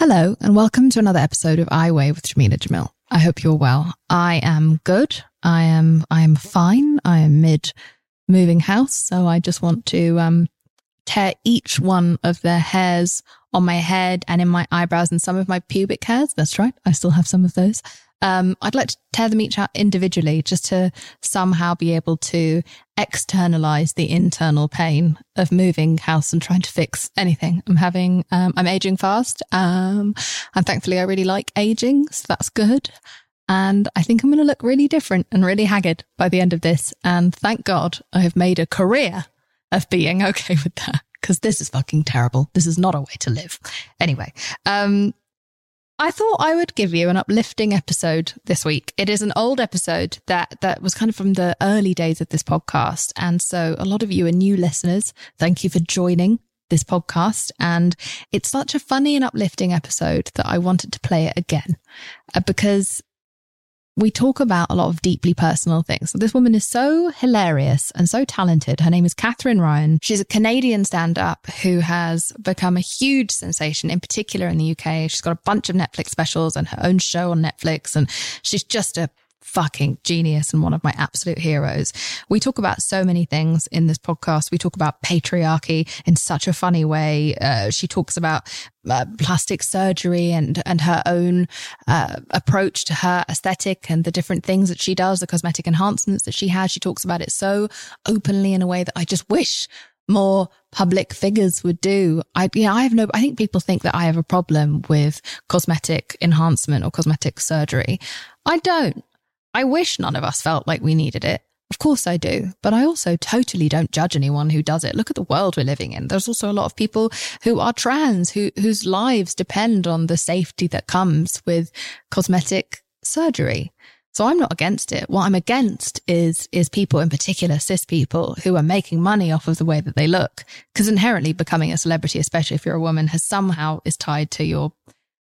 Hello, and welcome to another episode of I Weigh with Jameela Jamil. I hope you're well. I am good. I am I am fine. I am mid moving house, so I just want to um tear each one of the hairs on my head and in my eyebrows and some of my pubic hairs. That's right. I still have some of those. Um, I'd like to tear them each out individually just to somehow be able to externalize the internal pain of moving house and trying to fix anything. I'm having, um, I'm aging fast. Um, and thankfully I really like aging. So that's good. And I think I'm going to look really different and really haggard by the end of this. And thank God I have made a career of being okay with that because this is fucking terrible. This is not a way to live. Anyway, um, I thought I would give you an uplifting episode this week. It is an old episode that that was kind of from the early days of this podcast, and so a lot of you are new listeners. Thank you for joining this podcast, and it's such a funny and uplifting episode that I wanted to play it again uh, because we talk about a lot of deeply personal things. So this woman is so hilarious and so talented. Her name is Katherine Ryan. She's a Canadian stand up who has become a huge sensation, in particular in the UK. She's got a bunch of Netflix specials and her own show on Netflix. And she's just a fucking genius and one of my absolute heroes. We talk about so many things in this podcast. We talk about patriarchy in such a funny way. Uh, she talks about uh, plastic surgery and and her own uh, approach to her aesthetic and the different things that she does, the cosmetic enhancements that she has. She talks about it so openly in a way that I just wish more public figures would do. I, you know, I have no, I think people think that I have a problem with cosmetic enhancement or cosmetic surgery. I don't. I wish none of us felt like we needed it. Of course I do, but I also totally don't judge anyone who does it. Look at the world we're living in. There's also a lot of people who are trans, who, whose lives depend on the safety that comes with cosmetic surgery. So I'm not against it. What I'm against is, is people in particular, cis people who are making money off of the way that they look. Cause inherently becoming a celebrity, especially if you're a woman has somehow is tied to your,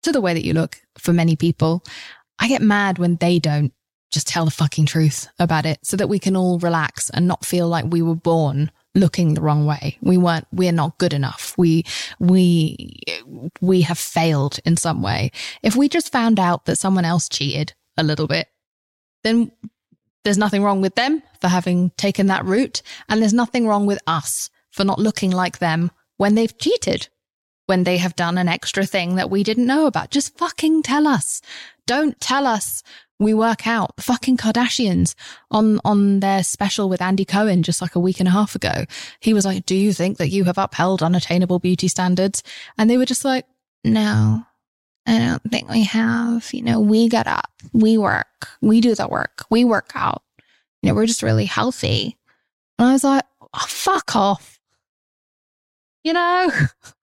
to the way that you look for many people. I get mad when they don't just tell the fucking truth about it so that we can all relax and not feel like we were born looking the wrong way. We weren't, we're not good enough. We, we, we have failed in some way. If we just found out that someone else cheated a little bit, then there's nothing wrong with them for having taken that route. And there's nothing wrong with us for not looking like them when they've cheated, when they have done an extra thing that we didn't know about. Just fucking tell us. Don't tell us we work out. The fucking Kardashians on, on their special with Andy Cohen just like a week and a half ago. He was like, do you think that you have upheld unattainable beauty standards? And they were just like, no, I don't think we have. You know, we get up, we work, we do the work, we work out. You know, we're just really healthy. And I was like, oh, fuck off. You know,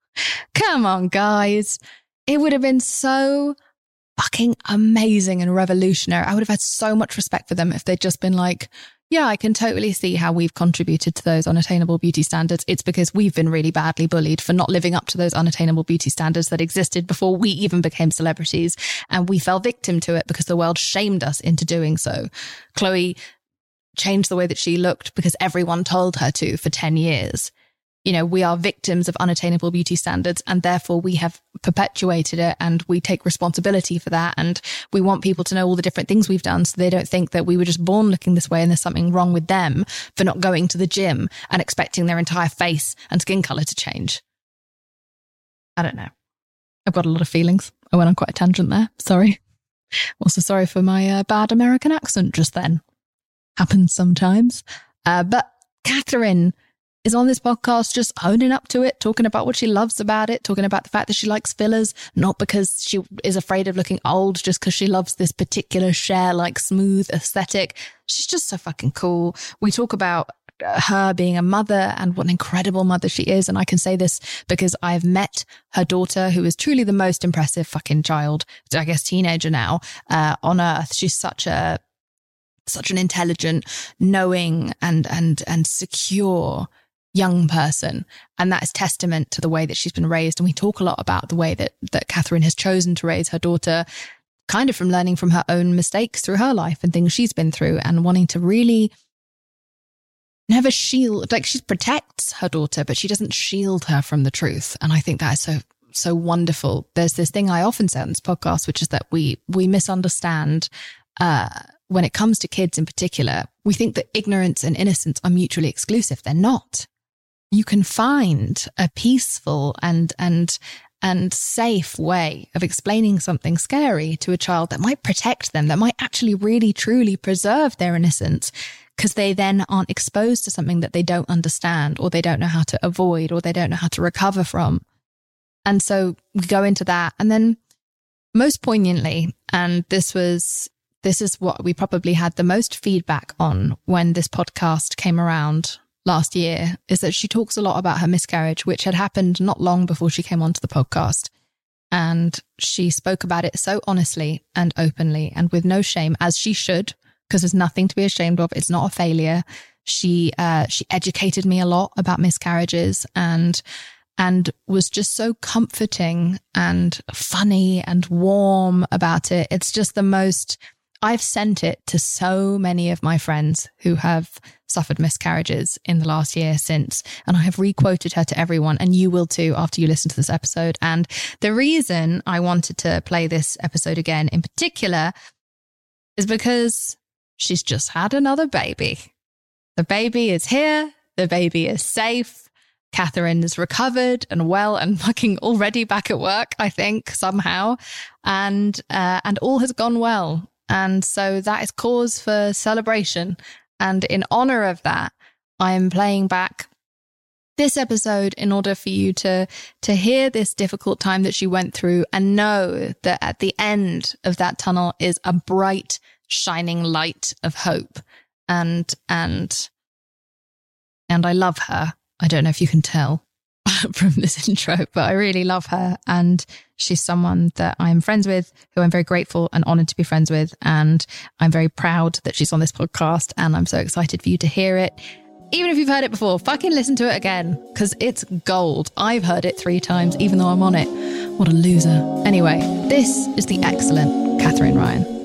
come on, guys. It would have been so fucking amazing and revolutionary. I would have had so much respect for them if they'd just been like, yeah, I can totally see how we've contributed to those unattainable beauty standards. It's because we've been really badly bullied for not living up to those unattainable beauty standards that existed before we even became celebrities. And we fell victim to it because the world shamed us into doing so. Khloé changed the way that she looked because everyone told her to for 10 years you know, we are victims of unattainable beauty standards and therefore we have perpetuated it and we take responsibility for that. And we want people to know all the different things we've done so they don't think that we were just born looking this way and there's something wrong with them for not going to the gym and expecting their entire face and skin color to change. I don't know. I've got a lot of feelings. I went on quite a tangent there. Sorry. Also, sorry for my uh, bad American accent just then. Happens sometimes. Uh, but Katherine is on this podcast just owning up to it, talking about what she loves about it, talking about the fact that she likes fillers, not because she is afraid of looking old, just because she loves this particular Cher like smooth aesthetic. She's just so fucking cool. We talk about her being a mother and what an incredible mother she is. And I can say this because I've met her daughter, who is truly the most impressive fucking child, I guess teenager now, uh, on earth. She's such a, such an intelligent, knowing and, and, and secure young person. And that is testament to the way that she's been raised. And we talk a lot about the way that, that Katherine has chosen to raise her daughter, kind of from learning from her own mistakes through her life and things she's been through and wanting to really never shield, like she protects her daughter, but she doesn't shield her from the truth. And I think that is so, so wonderful. There's this thing I often say on this podcast, which is that we, we misunderstand, uh, when it comes to kids in particular, we think that ignorance and innocence are mutually exclusive. They're not you can find a peaceful and, and, and safe way of explaining something scary to a child that might protect them, that might actually really truly preserve their innocence because they then aren't exposed to something that they don't understand or they don't know how to avoid or they don't know how to recover from. And so we go into that. And then most poignantly, and this was, this is what we probably had the most feedback on when this podcast came around last year is that she talks a lot about her miscarriage, which had happened not long before she came onto the podcast. And she spoke about it so honestly and openly and with no shame, as she should, because there's nothing to be ashamed of. It's not a failure. She, uh, she educated me a lot about miscarriages and, and was just so comforting and funny and warm about it. It's just the most, I've sent it to so many of my friends who have suffered miscarriages in the last year since. And I have requoted her to everyone, and you will too after you listen to this episode. And the reason I wanted to play this episode again in particular is because she's just had another baby. The baby is here, the baby is safe. Katherine is recovered and well and fucking already back at work, I think, somehow. And, uh, and all has gone well. And so that is cause for celebration. And in honor of that, I am playing back this episode in order for you to to hear this difficult time that she went through and know that at the end of that tunnel is a bright shining light of hope and and and I love her. I don't know if you can tell from this intro, but I really love her and She's someone that I'm friends with, who I'm very grateful and honored to be friends with. And I'm very proud that she's on this podcast. And I'm so excited for you to hear it. Even if you've heard it before, fucking listen to it again because it's gold. I've heard it three times, even though I'm on it. What a loser. Anyway, this is the excellent Katherine Ryan.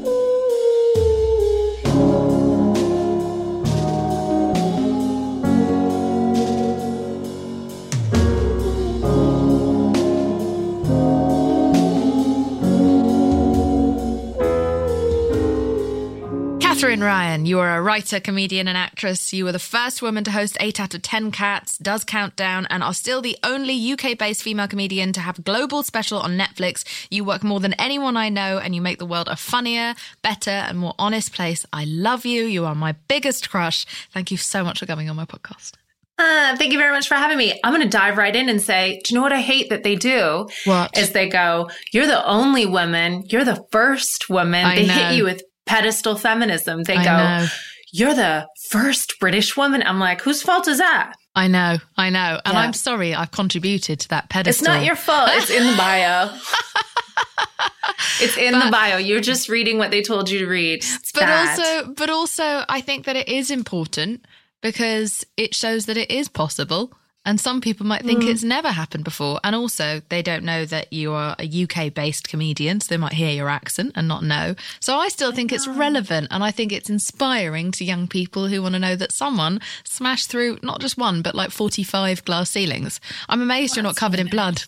Katherine Ryan, you are a writer, comedian, and actress. You were the first woman to host 8 out of 10 Cats, does Countdown, and are still the only UK based female comedian to have a global special on Netflix. You work more than anyone I know, and you make the world a funnier, better, and more honest place. I love you. You are my biggest crush. Thank you so much for coming on my podcast. Uh, thank you very much for having me. I'm going to dive right in and say, do you know what I hate that they do? What? Is they go, you're the only woman, you're the first woman. I they know. hit you with pedestal feminism. They I go, know. you're the first British woman. I'm like, whose fault is that? I know, I know. And Yeah. I'm sorry I've contributed to that pedestal. It's not your fault. It's in the bio. it's in the bio. You're just reading what they told you to read. It's but bad. also but also I think that it is important because it shows that it is possible. And some people might think Mm. it's never happened before. And also, they don't know that you are a UK based comedian. So they might hear your accent and not know. So I still think it's relevant. And I think it's inspiring to young people who want to know that someone smashed through not just one, but like 45 glass ceilings. I'm amazed you're not covered in blood.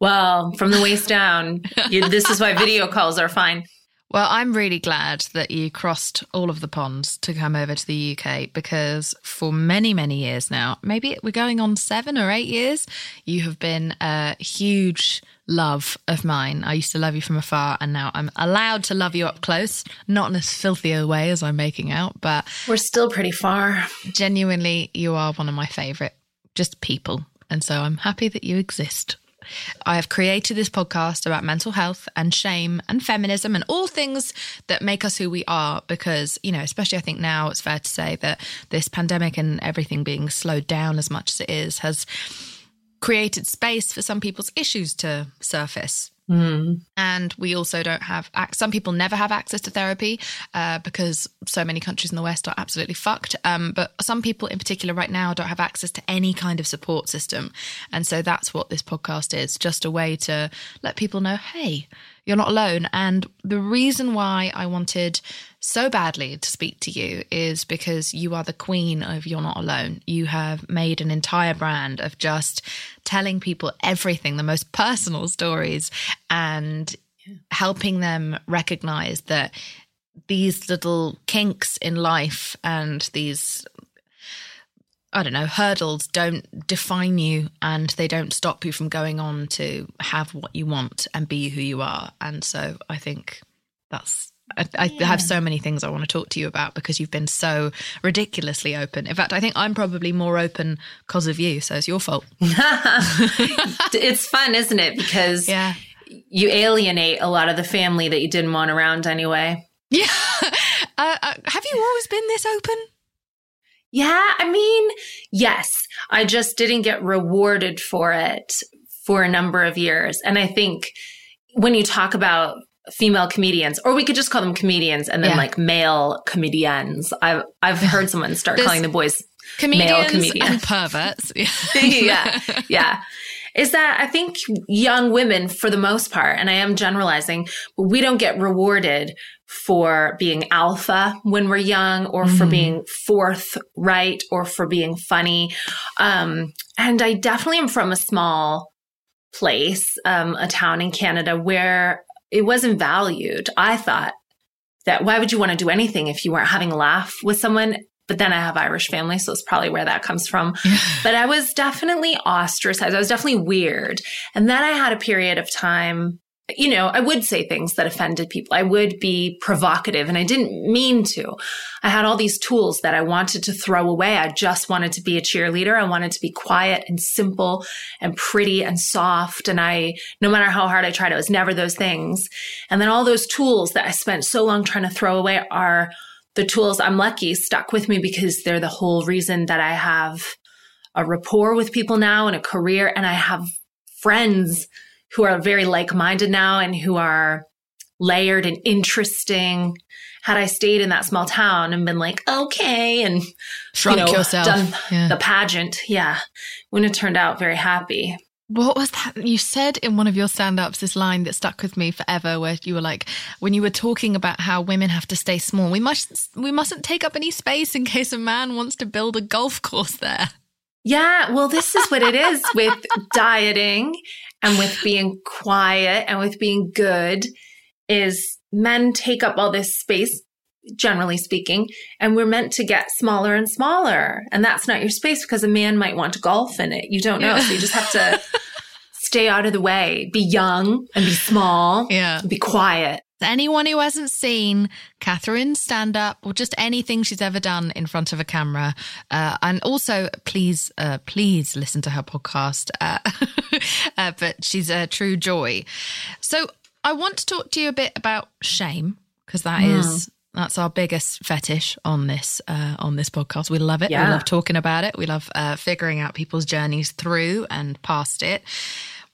well, from the waist down, you, this is why video calls are fine. Well, I'm really glad that you crossed all of the ponds to come over to the UK because for many, many years now, maybe we're going on seven or eight years, you have been a huge love of mine. I used to love you from afar, and now I'm allowed to love you up close, not in as filthy a way as I'm making out, but we're still pretty far. Genuinely, you are one of my favorite just people. And so I'm happy that you exist. I have created this podcast about mental health and shame and feminism and all things that make us who we are because, you know, especially I think now it's fair to say that this pandemic and everything being slowed down as much as it is has created space for some people's issues to surface. Mm. And we also don't have, some people never have access to therapy uh, because so many countries in the West are absolutely fucked. Um, but some people in particular right now don't have access to any kind of support system. And so that's what this podcast is just a way to let people know hey, you're not alone. And the reason why I wanted so badly to speak to you is because you are the queen of You're Not Alone. You have made an entire brand of just telling people everything, the most personal stories, and helping them recognize that these little kinks in life and these I don't know, hurdles don't define you and they don't stop you from going on to have what you want and be who you are. And so I think that's I, I yeah. have so many things I want to talk to you about because you've been so ridiculously open. In fact, I think I'm probably more open because of you. So it's your fault. it's fun, isn't it? Because yeah. you alienate a lot of the family that you didn't want around anyway. Yeah. Uh, uh, have you always been this open? Yeah, I mean, yes, I just didn't get rewarded for it for a number of years. And I think when you talk about female comedians, or we could just call them comedians and then yeah. like male comedians. I've I've heard someone start calling the boys comedians male comedians and perverts. yeah, yeah. Is that I think young women, for the most part, and I am generalizing, but we don't get rewarded for being alpha when we're young or mm. for mm-hmm. being forthright or for being funny. Um, and I definitely am from a small place, um, a town in Canada where it wasn't valued. I thought that why would you want to do anything if you weren't having a laugh with someone? But then I have Irish family, so it's probably where that comes from. but I was definitely ostracized. I was definitely weird. And then I had a period of time you know, I would say things that offended people. I would be provocative and I didn't mean to. I had all these tools that I wanted to throw away. I just wanted to be a cheerleader. I wanted to be quiet and simple and pretty and soft. And I, no matter how hard I tried, it was never those things. And then all those tools that I spent so long trying to throw away are the tools I'm lucky stuck with me because they're the whole reason that I have a rapport with people now and a career and I have friends who are very like minded now and who are layered and interesting. Had I stayed in that small town and been like, okay, and Shrunk you know, yourself. done yeah. the pageant, yeah, wouldn't have turned out very happy. What was that? You said in one of your stand ups this line that stuck with me forever where you were like, when you were talking about how women have to stay small, we must we mustn't take up any space in case a man wants to build a golf course there. Yeah, well, this is what it is with dieting and with being quiet and with being good is men take up all this space generally speaking and we're meant to get smaller and smaller. And that's not your space because a man might want to golf in it. You don't know. Yeah. so you just have to stay out of the way. Be young and be small. Yeah. Be quiet anyone who hasn't seen Katherine stand up or just anything she's ever done in front of a camera, uh, and also please, uh, please listen to her podcast. Uh, uh but she's a true joy. So I want to talk to you a bit about shame because that mm. is that's our biggest fetish on this uh, on this podcast. We love it. Yeah. We love talking about it. We love uh, figuring out people's journeys through and past it.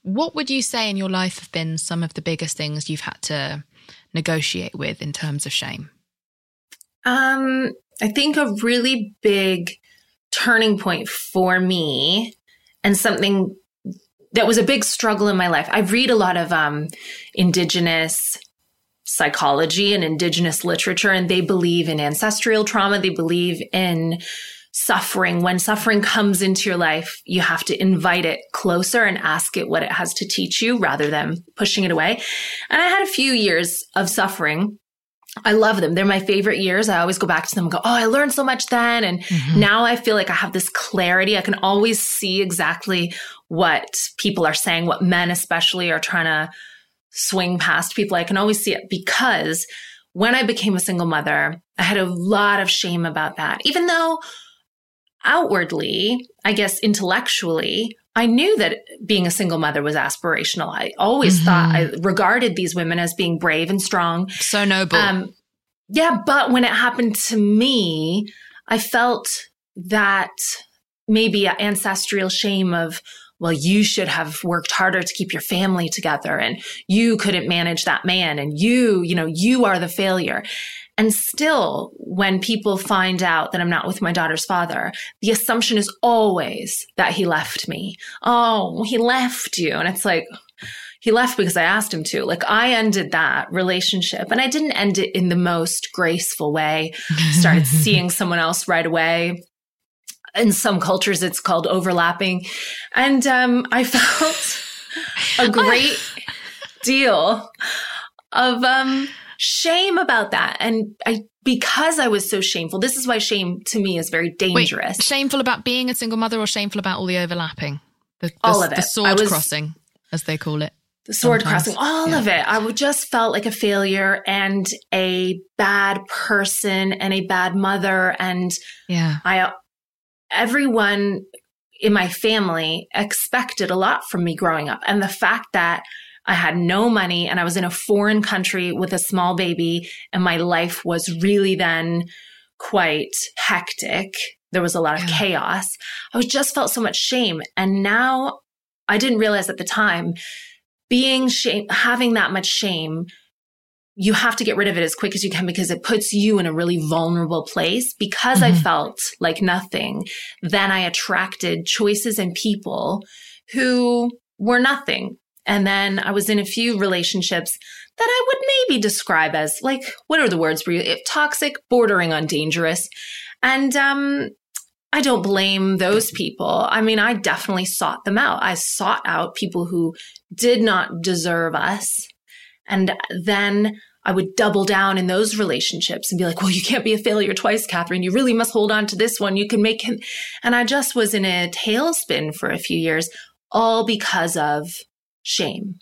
What would you say in your life have been some of the biggest things you've had to negotiate with in terms of shame? Um, I think a really big turning point for me and something that was a big struggle in my life. I read a lot of um, indigenous psychology and indigenous literature, and they believe in ancestral trauma. They believe in suffering. When suffering comes into your life, you have to invite it closer and ask it what it has to teach you rather than pushing it away. And I had a few years of suffering I love them. They're my favorite years. I always go back to them and go, Oh, I learned so much then. And mm-hmm. now I feel like I have this clarity. I can always see exactly what people are saying, what men especially are trying to swing past people. I can always see it because when I became a single mother, I had a lot of shame about that. Even though outwardly, I guess intellectually, I knew that being a single mother was aspirational. I always mm-hmm. thought I regarded these women as being brave and strong. So noble. Um, yeah, but when it happened to me, I felt that maybe an ancestral shame of, well, you should have worked harder to keep your family together and you couldn't manage that man and you, you know, you are the failure. And still, when people find out that I'm not with my daughter's father, the assumption is always that he left me. Oh, he left you. And it's like, he left because I asked him to. Like I ended that relationship and I didn't end it in the most graceful way. Started seeing someone else right away. In some cultures, it's called overlapping. And um, I felt a great deal of um, shame about that. And I, because I was so shameful, this is why shame to me is very dangerous. Wait, shameful about being a single mother or shameful about all the overlapping? The, the, all of it. The sword was, crossing, as they call it. The sword Sometimes. crossing, all yeah. of it. I would just felt like a failure and a bad person and a bad mother. And yeah, I, everyone in my family expected a lot from me growing up. And the fact that I had no money and I was in a foreign country with a small baby and my life was really then quite hectic. There was a lot of yeah. chaos. I was just felt so much shame. And now I didn't realize at the time being shame, having that much shame, you have to get rid of it as quick as you can because it puts you in a really vulnerable place. Because mm-hmm. I felt like nothing, then I attracted choices and people who were nothing. And then I was in a few relationships that I would maybe describe as like, what are the words for you? Toxic, bordering on dangerous. And, um, I don't blame those people. I mean, I definitely sought them out. I sought out people who did not deserve us. And then I would double down in those relationships and be like, well, you can't be a failure twice, Katherine. You really must hold on to this one. You can make him. And I just was in a tailspin for a few years, all because of shame.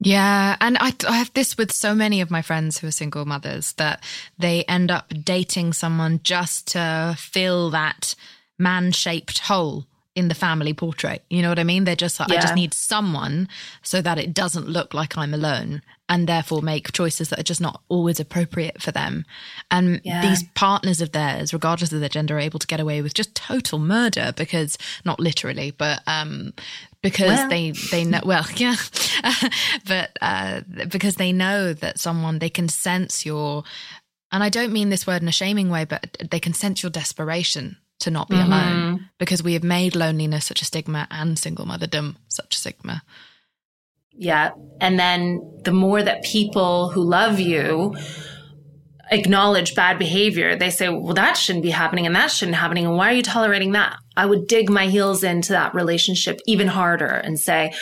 Yeah. And I, I have this with so many of my friends who are single mothers that they end up dating someone just to fill that man shaped hole in the family portrait. You know what I mean? They're just like, yeah. I just need someone so that it doesn't look like I'm alone and therefore make choices that are just not always appropriate for them. And yeah. these partners of theirs, regardless of their gender, are able to get away with just total murder because, not literally, but um, because well. they they know well yeah but uh, because they know that someone they can sense your and I don't mean this word in a shaming way, but they can sense your desperation to not be mm-hmm. alone because we have made loneliness such a stigma and single motherdom such a stigma. Yeah. And then the more that people who love you acknowledge bad behavior, they say, well, that shouldn't be happening and that shouldn't be happening. And why are you tolerating that? I would dig my heels into that relationship even harder and say,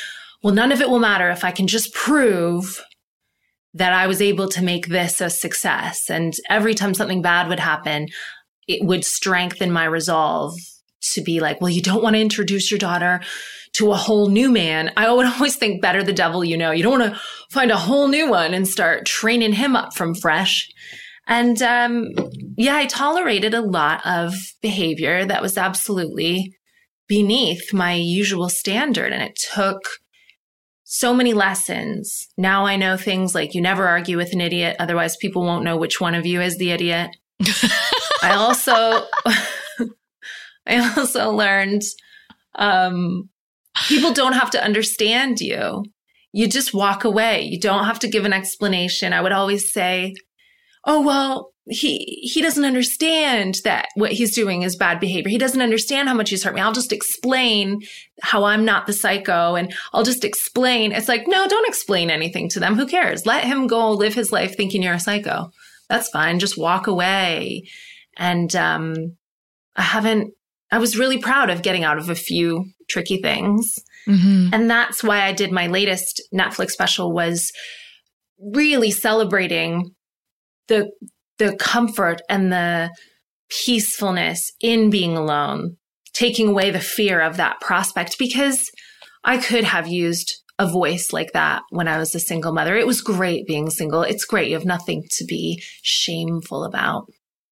well, none of it will matter if I can just prove that I was able to make this a success. And every time something bad would happen, it would strengthen my resolve to be like, well, you don't want to introduce your daughter to a whole new man. I would always think better the devil you know. You don't want to find a whole new one and start training him up from fresh. And um, yeah, I tolerated a lot of behavior that was absolutely beneath my usual standard. And it took so many lessons. Now I know things like you never argue with an idiot, otherwise, people won't know which one of you is the idiot. I also I also learned um, people don't have to understand you. You just walk away. You don't have to give an explanation. I would always say, "Oh well, he he doesn't understand that what he's doing is bad behavior. He doesn't understand how much he's hurt me. I'll just explain how I'm not the psycho and I'll just explain. It's like, no, don't explain anything to them. Who cares? Let him go live his life thinking you're a psycho. That's fine. Just walk away. And um, I haven't, I was really proud of getting out of a few tricky things. Mm-hmm. And that's why I did my latest Netflix special was really celebrating the the comfort and the peacefulness in being alone, taking away the fear of that prospect because I could have used a voice like that when I was a single mother. It was great being single. It's great. You have nothing to be shameful about.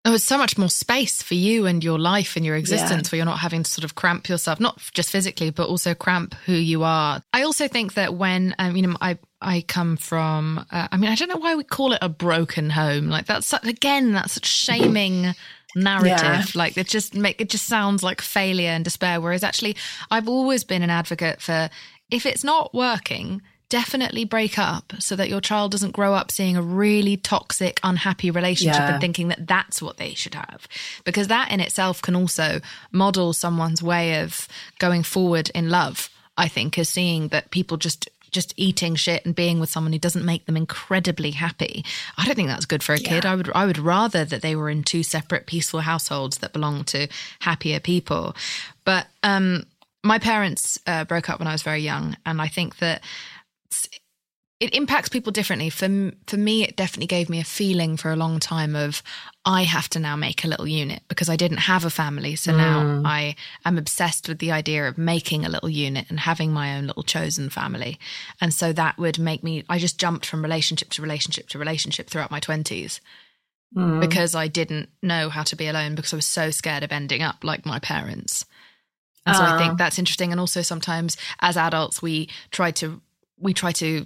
Oh, it's so much more space for you and your life and your existence Yeah. where you're not having to sort of cramp yourself, not just physically, but also cramp who you are. I also think that when, um, you know, I, I come from, uh, I mean, I don't know why we call it a broken home. Like that's, such, again, that's such shaming narrative. Yeah. Like it just make, it just sounds like failure and despair. Whereas actually I've always been an advocate for if it's not working, definitely break up so that your child doesn't grow up seeing a really toxic, unhappy relationship Yeah. and thinking that that's what they should have. Because that in itself can also model someone's way of going forward in love, I think, is seeing that people just just eating shit and being with someone who doesn't make them incredibly happy. I don't think that's good for a kid. I would I would rather that they were in two separate peaceful households that belong to happier people. But um my parents uh, broke up when I was very young and I think that it impacts people differently. For for me, it definitely gave me a feeling for a long time of I have to now make a little unit because I didn't have a family. So now I am obsessed with the idea of making a little unit and having my own little chosen family. And so that would make me. I just jumped from relationship to relationship to relationship throughout my twenties because I didn't know how to be alone because I was so scared of ending up like my parents. And so I Ah. think that's interesting. And also sometimes as adults, we try to we try to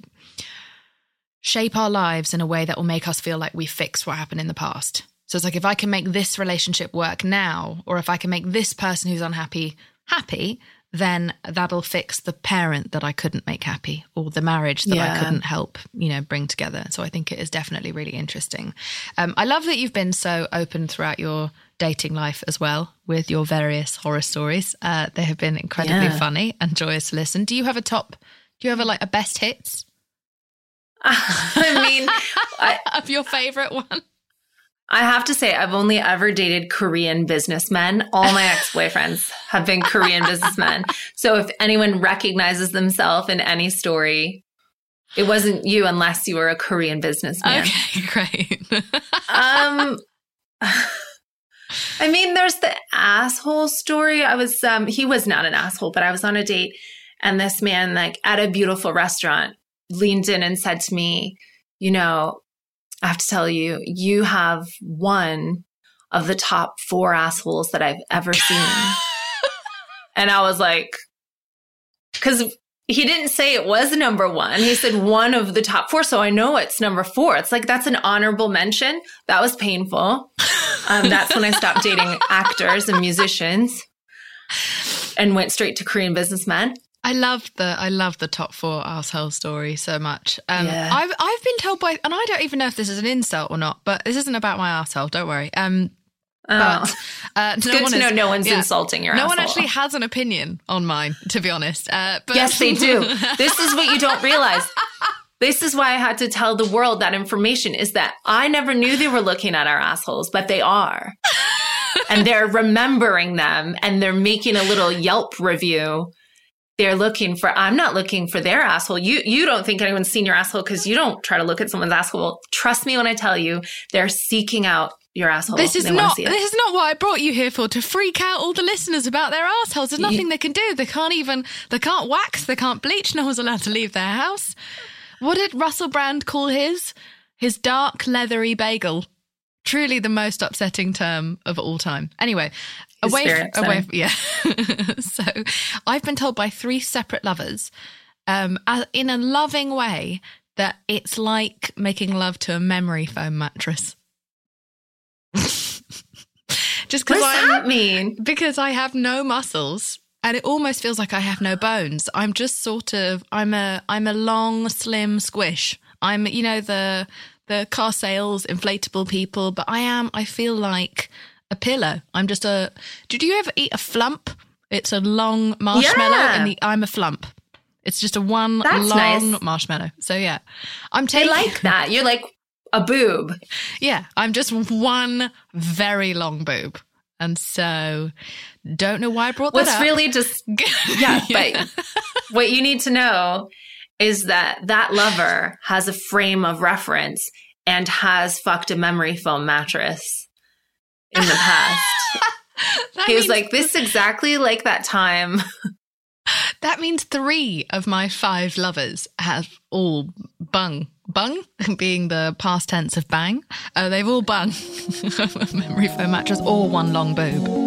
shape our lives in a way that will make us feel like we fixed what happened in the past. So it's like if I can make this relationship work now, or if I can make this person who's unhappy happy, then that'll fix the parent that I couldn't make happy or the marriage that I couldn't help, you know, bring together. So I think it is definitely really interesting. Um, I love that you've been so open throughout your dating life as well with your various horror stories. Uh, they have been incredibly Yeah. funny and joyous to listen. Do you have a top? Do you have a like a best hits I mean, I, of your favorite one? I have to say, I've only ever dated Korean businessmen. All my ex boyfriends have been Korean businessmen. So if anyone recognizes themselves in any story, it wasn't you unless you were a Korean businessman. Okay, great. Um, I mean, there's the asshole story. I was, um, he was not an asshole, but I was on a date and this man, like at a beautiful restaurant, leaned in and said to me, you know, I have to tell you, you have one of the top four assholes that I've ever seen. and I was like, because he didn't say it was number one. He said one of the top four. So I know it's number four. It's like that's an honorable mention. That was painful. Um, that's when I stopped dating actors and musicians and went straight to Korean businessmen. I love the I love the top four asshole story so much. Um, Yeah. I've I've been told by, and I don't even know if this is an insult or not, but this isn't about my asshole. Don't worry. Um, Oh, but uh, it's no good to know no one's yeah. insulting your asshole. No asshole. one actually has an opinion on mine, to be honest. Uh, but Yes, they do. this is what you don't realize. This is why I had to tell the world that information is that I never knew they were looking at our assholes, but they are. and they're remembering them and they're making a little Yelp review. They're looking for I'm not looking for their asshole. You you don't think anyone's seen your asshole because you don't try to look at someone's asshole. Trust me when I tell you, they're seeking out your asshole. This is not this is not what I brought you here for to freak out all the listeners about their assholes. There's nothing they can do. They can't even they can't wax, they can't bleach, no one's allowed to leave their house. What did Russell Brand call his? His dark leathery bagel. Truly the most upsetting term of all time. Anyway, away spirit, from, away yeah. so I've been told by three separate lovers um in a loving way that it's like making love to a memory foam mattress. Just because I'm that mean? because I have no muscles and it almost feels like I have no bones. I'm just sort of I'm a I'm a long slim squish. I'm you know the the car sales inflatable people, but I am I feel like a pillow. I'm just a Did you ever eat a flump? It's a long marshmallow Yeah. and the I'm a flump. It's just a one That's long nice. marshmallow. So yeah. I'm I like that. You're like a boob. yeah, I'm just one very long boob. And so don't know why I brought What's that up. really just yeah, but what you need to know is that that lover has a frame of reference and has fucked a memory foam mattress in the past. he was like, This exactly like that time. that means three of my five lovers have all bung. Bung being the past tense of bang. Uh, they've all bung memory foam mattress or one long boob.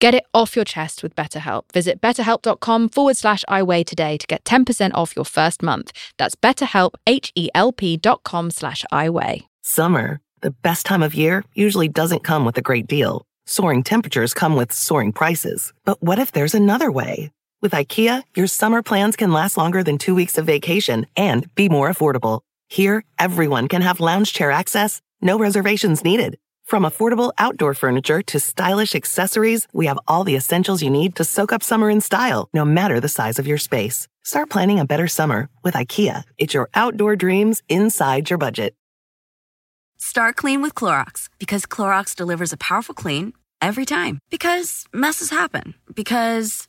Get it off your chest with BetterHelp. Visit betterhelp.com forward slash iWeigh today to get 10% off your first month. That's betterhelp, H-E-L-P dot com slash iWeigh. Summer, the best time of year, usually doesn't come with a great deal. Soaring temperatures come with soaring prices. But what if there's another way? With IKEA, your summer plans can last longer than two weeks of vacation and be more affordable. Here, everyone can have lounge chair access, no reservations needed. From affordable outdoor furniture to stylish accessories, we have all the essentials you need to soak up summer in style, no matter the size of your space. Start planning a better summer with IKEA. It's your outdoor dreams inside your budget. Start clean with Clorox because Clorox delivers a powerful clean every time. Because messes happen. Because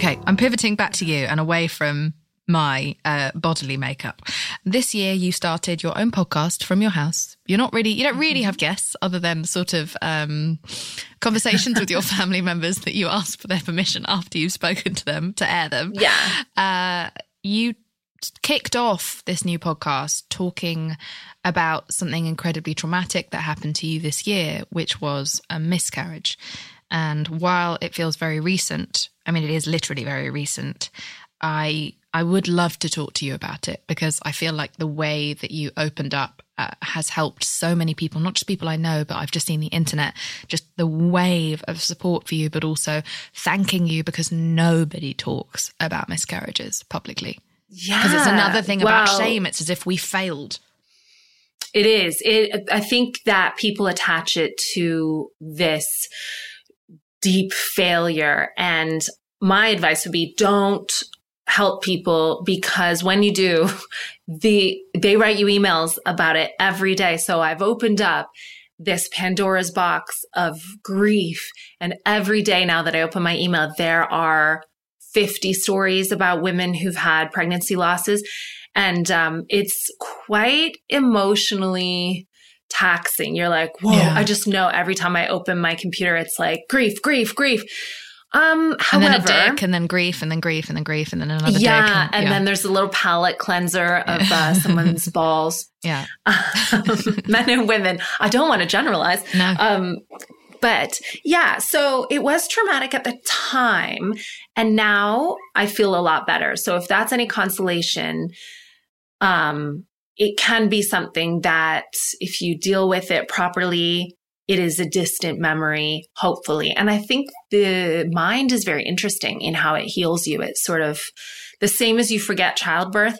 Okay, I'm pivoting back to you and away from my uh, bodily makeup. This year, you started your own podcast from your house. You're not really, you don't really have guests other than sort of um, conversations with your family members that you ask for their permission after you've spoken to them to air them. Yeah. Uh, you kicked off this new podcast talking about something incredibly traumatic that happened to you this year, which was a miscarriage. And while it feels very recent, I mean, it is literally very recent. I I would love to talk to you about it because I feel like the way that you opened up uh, has helped so many people, not just people I know, but I've just seen the internet, just the wave of support for you, but also thanking you because nobody talks about miscarriages publicly. Yeah. Because it's another thing about Wow. shame. It's as if we failed. It is. It. I think that people attach it to this deep failure, and my advice would be don't help people because when you do, the they write you emails about it every day. So I've opened up this Pandora's box of grief, and every day now that I open my email, there are 50 stories about women who've had pregnancy losses. And um, it's quite emotionally taxing. You're like, whoa, Yeah. I just know every time I open my computer, it's like grief, grief, grief. Um, And however, then a dick, and then grief, and then grief, and then grief, and then another dick. yeah, and, then there's a little palate cleanser of uh, someone's balls. yeah. men and women. I don't want to generalize. No. Um, but yeah, so it was traumatic at the time. And now I feel a lot better. So if that's any consolation, um, it can be something that if you deal with it properly, it is a distant memory, hopefully. And I think the mind is very interesting in how it heals you. It's sort of the same as you forget childbirth,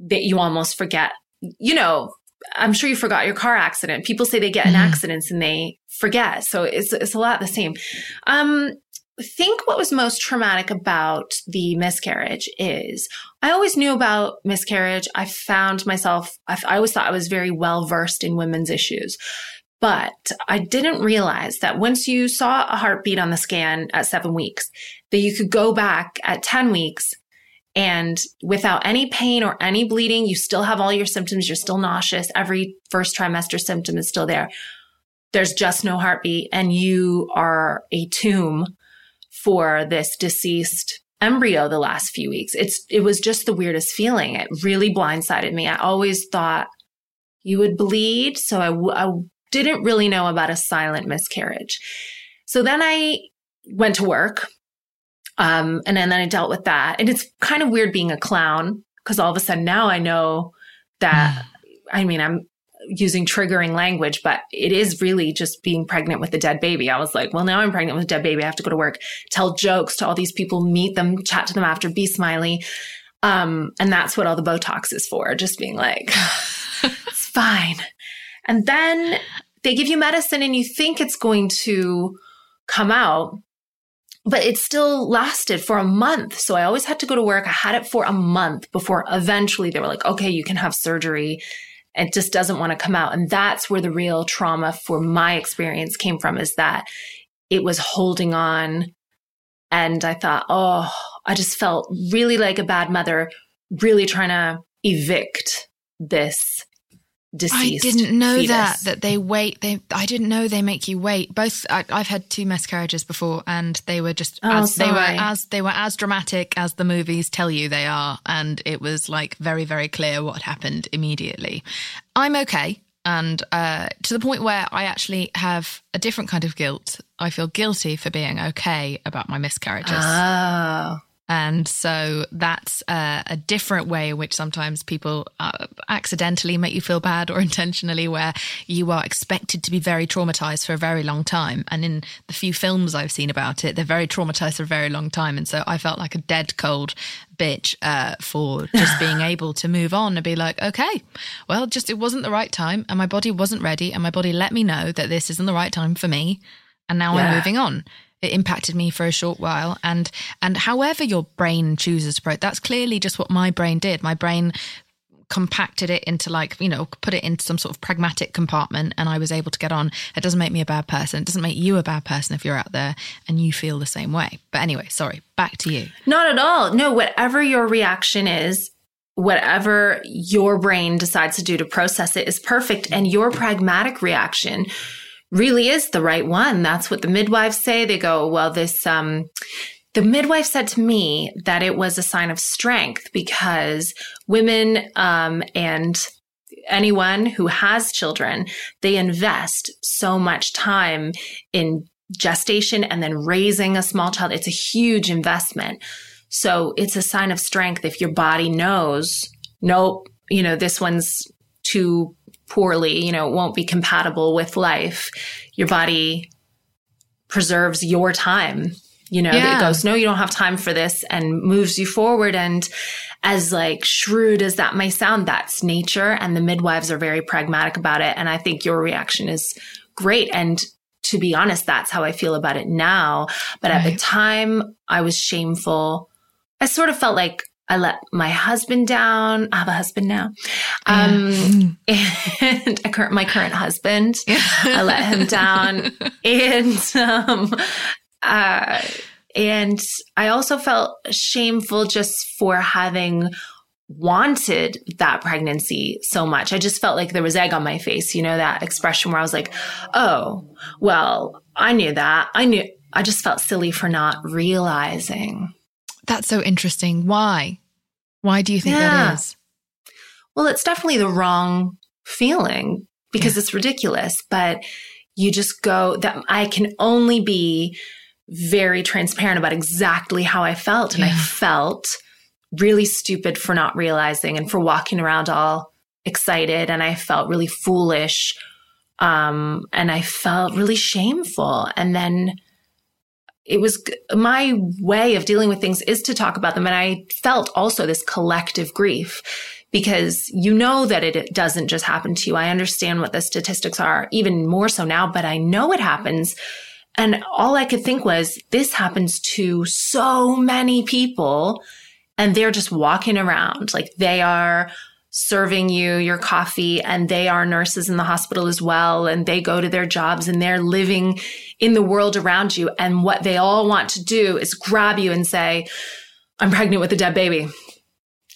that you almost forget, you know, I'm sure you forgot your car accident. People say they get in mm. accidents and they forget. So it's, it's a lot the same. Um, think what was most traumatic about the miscarriage is I always knew about miscarriage. I found myself, I, I always thought I was very well versed in women's issues. But I didn't realize that once you saw a heartbeat on the scan at seven weeks, that you could go back at 10 weeks and without any pain or any bleeding, you still have all your symptoms. You're still nauseous. Every first trimester symptom is still there. There's just no heartbeat and you are a tomb for this deceased embryo the last few weeks. It's, it was just the weirdest feeling. It really blindsided me. I always thought you would bleed. So I, w- I didn't really know about a silent miscarriage. So then I went to work. Um, and then, then I dealt with that. And it's kind of weird being a clown because all of a sudden now I know that, I mean, I'm using triggering language, but it is really just being pregnant with a dead baby. I was like, well, now I'm pregnant with a dead baby. I have to go to work, tell jokes to all these people, meet them, chat to them after, be smiley. Um, and that's what all the Botox is for, just being like, it's fine. And then they give you medicine and you think it's going to come out, but it still lasted for a month. So I always had to go to work. I had it for a month before eventually they were like, okay, you can have surgery. It just doesn't want to come out. And that's where the real trauma for my experience came from is that it was holding on. And I thought, oh, I just felt really like a bad mother, really trying to evict this deceased. I didn't know fetus. that that they wait. They I didn't know they make you wait. Both I, have had two miscarriages before, and they were just oh, as they were as they were as dramatic as the movies tell you they are, and it was like very very clear what happened immediately. I'm okay. And uh, to the point where I actually have a different kind of guilt. I feel guilty for being okay about my miscarriages. Oh. And so that's uh, a different way in which sometimes people uh, accidentally make you feel bad or intentionally, where you are expected to be very traumatized for a very long time. And in the few films I've seen about it, they're very traumatized for a very long time. And so I felt like a dead cold bitch uh, for just being able to move on and be like, okay, well, just it wasn't the right time and my body wasn't ready. And my body let me know that this isn't the right time for me. And now yeah. I'm moving on it impacted me for a short while. And and however your brain chooses to approach that's clearly just what my brain did. My brain compacted it into like you know put it into some sort of pragmatic compartment and i was able to get on. It doesn't make me a bad person. It doesn't make you a bad person if you're out there and you feel the same way. But anyway sorry back to you. Not at all. No whatever your reaction is whatever your brain decides to do to process it is perfect. And your pragmatic reaction really is the right one. That's what the midwives say. They go, well, this, um, the midwife said to me that it was a sign of strength because women um, and anyone who has children, they invest so much time in gestation and then raising a small child. It's a huge investment. So it's a sign of strength if your body knows, nope, you know, this one's too poorly, you know, it won't be compatible with life. Your body preserves your time. You know, yeah. it goes, no, you don't have time for this and moves you forward. And as like shrewd as that may sound, that's nature. And the midwives are very pragmatic about it. And I think your reaction is great. And to be honest, that's how I feel about it now. But right. at the time, I was shameful. I sort of felt like I let my husband down. I have a husband now. Um, and current, my current husband, I let him down. And, um, uh, and I also felt shameful just for having wanted that pregnancy so much. I just felt like there was egg on my face, you know, that expression where I was like, oh, well, I knew that. I knew, I just felt silly for not realizing. That's so interesting. Why? Why do you think yeah. that is? Well, it's definitely the wrong feeling because yeah. it's ridiculous, but you just go that I can only be very transparent about exactly how I felt. And yeah. I felt really stupid for not realizing and for walking around all excited. And I felt really foolish Um, and I felt really shameful. And then it was my way of dealing with things is to talk about them. And I felt also this collective grief because you know that it doesn't just happen to you. I understand what the statistics are even more so now, but I know it happens. And all I could think was this happens to so many people and they're just walking around like they are serving you your coffee and they are nurses in the hospital as well and they go to their jobs and they're living in the world around you. And what they all want to do is grab you and say i'm pregnant with a dead baby.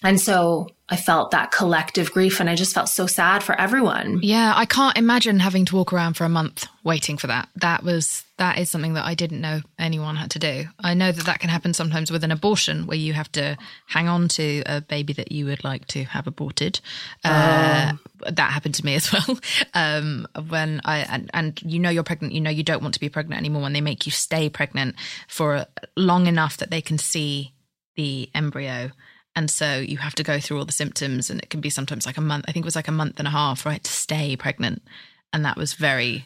And so I felt that collective grief and I just felt so sad for everyone. Yeah, I can't imagine having to walk around for a month waiting for that. That was that is something that I didn't know anyone had to do. I know that that can happen sometimes with an abortion where you have to hang on to a baby that you would like to have aborted. Uh, oh. that happened to me as well. Um, when I and, and you know you're pregnant, you know you don't want to be pregnant anymore when they make you stay pregnant for long enough that they can see the embryo and so you have to go through all the symptoms, and it can be sometimes like a month. I think it was like a month and a half, right, to stay pregnant. And that was very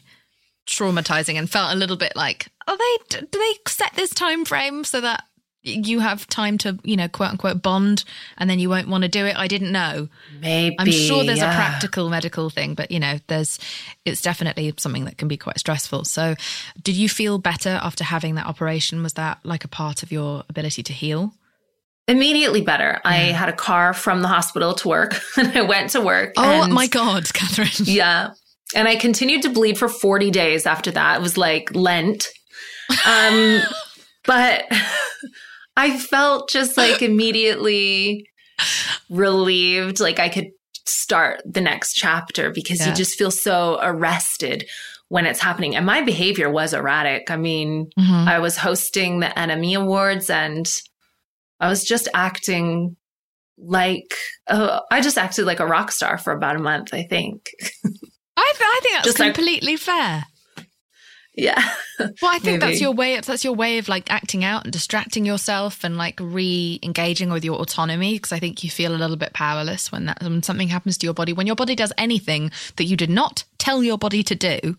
traumatizing and felt a little bit like, are they, do they set this time frame so that you have time to, you know, quote unquote bond and then you won't want to do it. I didn't know. Maybe. I'm sure there's yeah. a practical medical thing, but you know, there's, it's definitely something that can be quite stressful. So did you feel better after having that operation? Was that like a part of your ability to heal? Immediately better. I had a car from the hospital to work and I went to work. Oh my God, Katherine. Yeah. And I continued to bleed for 40 days after that. It was like Lent. Um, but I felt just like immediately relieved, like I could start the next chapter because yeah. you just feel so arrested when it's happening. And my behavior was erratic. I mean, mm-hmm. I was hosting the NME Awards and I was just acting like uh, I just acted like a rock star for about a month. I think. I, I think that's just completely like, fair. Yeah. Well, I think that's your way. That's your way of like acting out and distracting yourself and like re-engaging with your autonomy. Because I think you feel a little bit powerless when that when something happens to your body. When your body does anything that you did not tell your body to do,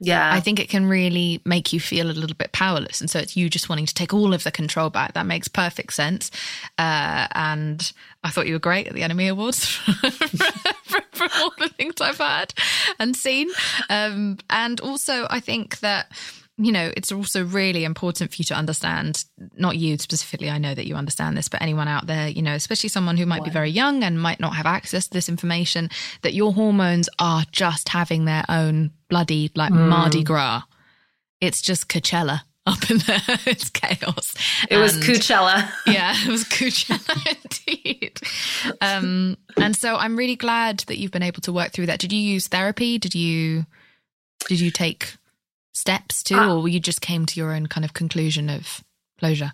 yeah. I think it can really make you feel a little bit powerless. And so it's you just wanting to take all of the control back. That makes perfect sense. Uh, and I thought you were great at the NME Awards from all the things I've heard and seen. Um, and also, I think that you know, it's also really important for you to understand, not you specifically, I know that you understand this, but anyone out there, you know, especially someone who might be very young and might not have access to this information, that your hormones are just having their own bloody like mm. Mardi Gras. It's just Coachella up in there. it's chaos. It and, was Coachella. yeah, it was Coachella indeed. Um, and so I'm really glad that you've been able to work through that. Did you use therapy? Did you did you take steps too, uh, or you just came to your own kind of conclusion of closure?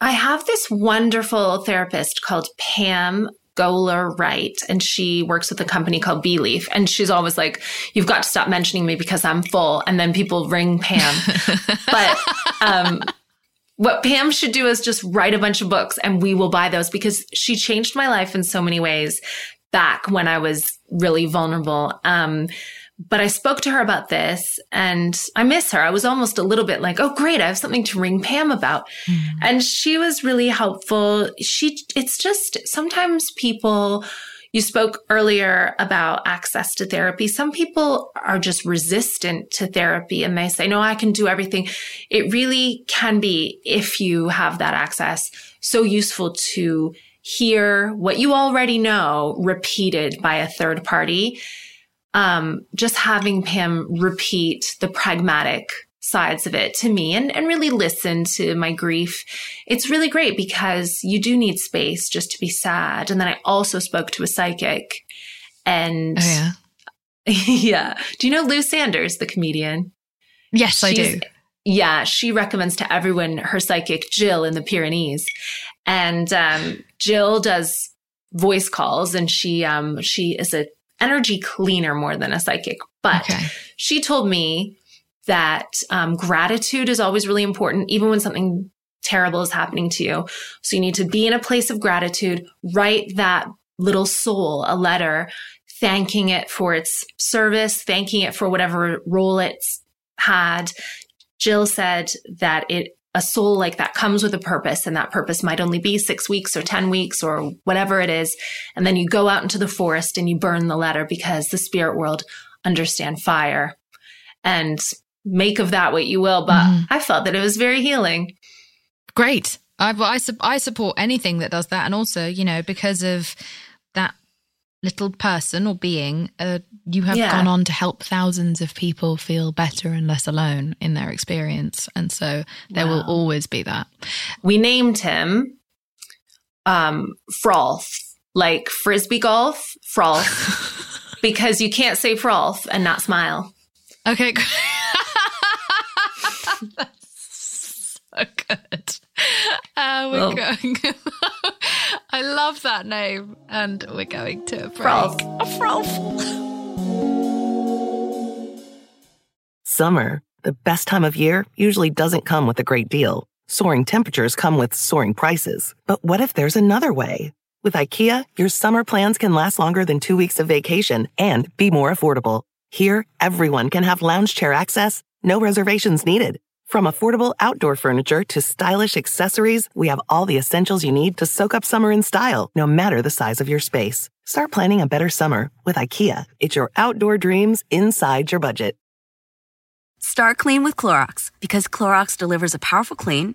I have this wonderful therapist called Pam Goler Wright, and she works with a company called Bee Leaf. And she's always like, You've got to stop mentioning me because I'm full. And then people ring Pam. but um, what Pam should do is just write a bunch of books and we will buy those because she changed my life in so many ways back when I was really vulnerable. Um, but I spoke to her about this and I miss her. I was almost a little bit like, oh, great. I have something to ring Pam about. Mm. And she was really helpful. She, it's just sometimes people, you spoke earlier about access to therapy. Some people are just resistant to therapy and they say, no, I can do everything. It really can be, if you have that access, so useful to hear what you already know repeated by a third party um, just having Pam repeat the pragmatic sides of it to me and, and really listen to my grief. It's really great because you do need space just to be sad. And then I also spoke to a psychic and oh, yeah. yeah. Do you know Lou Sanders, the comedian? Yes, She's, I do. Yeah, she recommends to everyone her psychic Jill in the Pyrenees. And um, Jill does voice calls and she um she is a energy cleaner more than a psychic. But okay. she told me that um, gratitude is always really important, even when something terrible is happening to you. So you need to be in a place of gratitude, write that little soul a letter, thanking it for its service, thanking it for whatever role it's had. Jill said that it a soul like that comes with a purpose and that purpose might only be six weeks or 10 weeks or whatever it is. And then you go out into the forest and you burn the letter because the spirit world understand fire and make of that what you will. But mm. I felt that it was very healing. Great. I, I, I support anything that does that. And also, you know, because of little person or being, uh, you have yeah. gone on to help thousands of people feel better and less alone in their experience. And so there wow. will always be that. We named him um, Frolf, like frisbee golf, Frolf, because you can't say Frolf and not smile. Okay. That's so good. Uh, we're well, going. I love that name, and we're going to a break. Frolf. A Frolf. Summer, the best time of year, usually doesn't come with a great deal. Soaring temperatures come with soaring prices. But what if there's another way? With IKEA, your summer plans can last longer than two weeks of vacation and be more affordable. Here, everyone can have lounge chair access, no reservations needed. From affordable outdoor furniture to stylish accessories, we have all the essentials you need to soak up summer in style, no matter the size of your space. Start planning a better summer with IKEA. It's your outdoor dreams inside your budget. Start clean with Clorox because Clorox delivers a powerful clean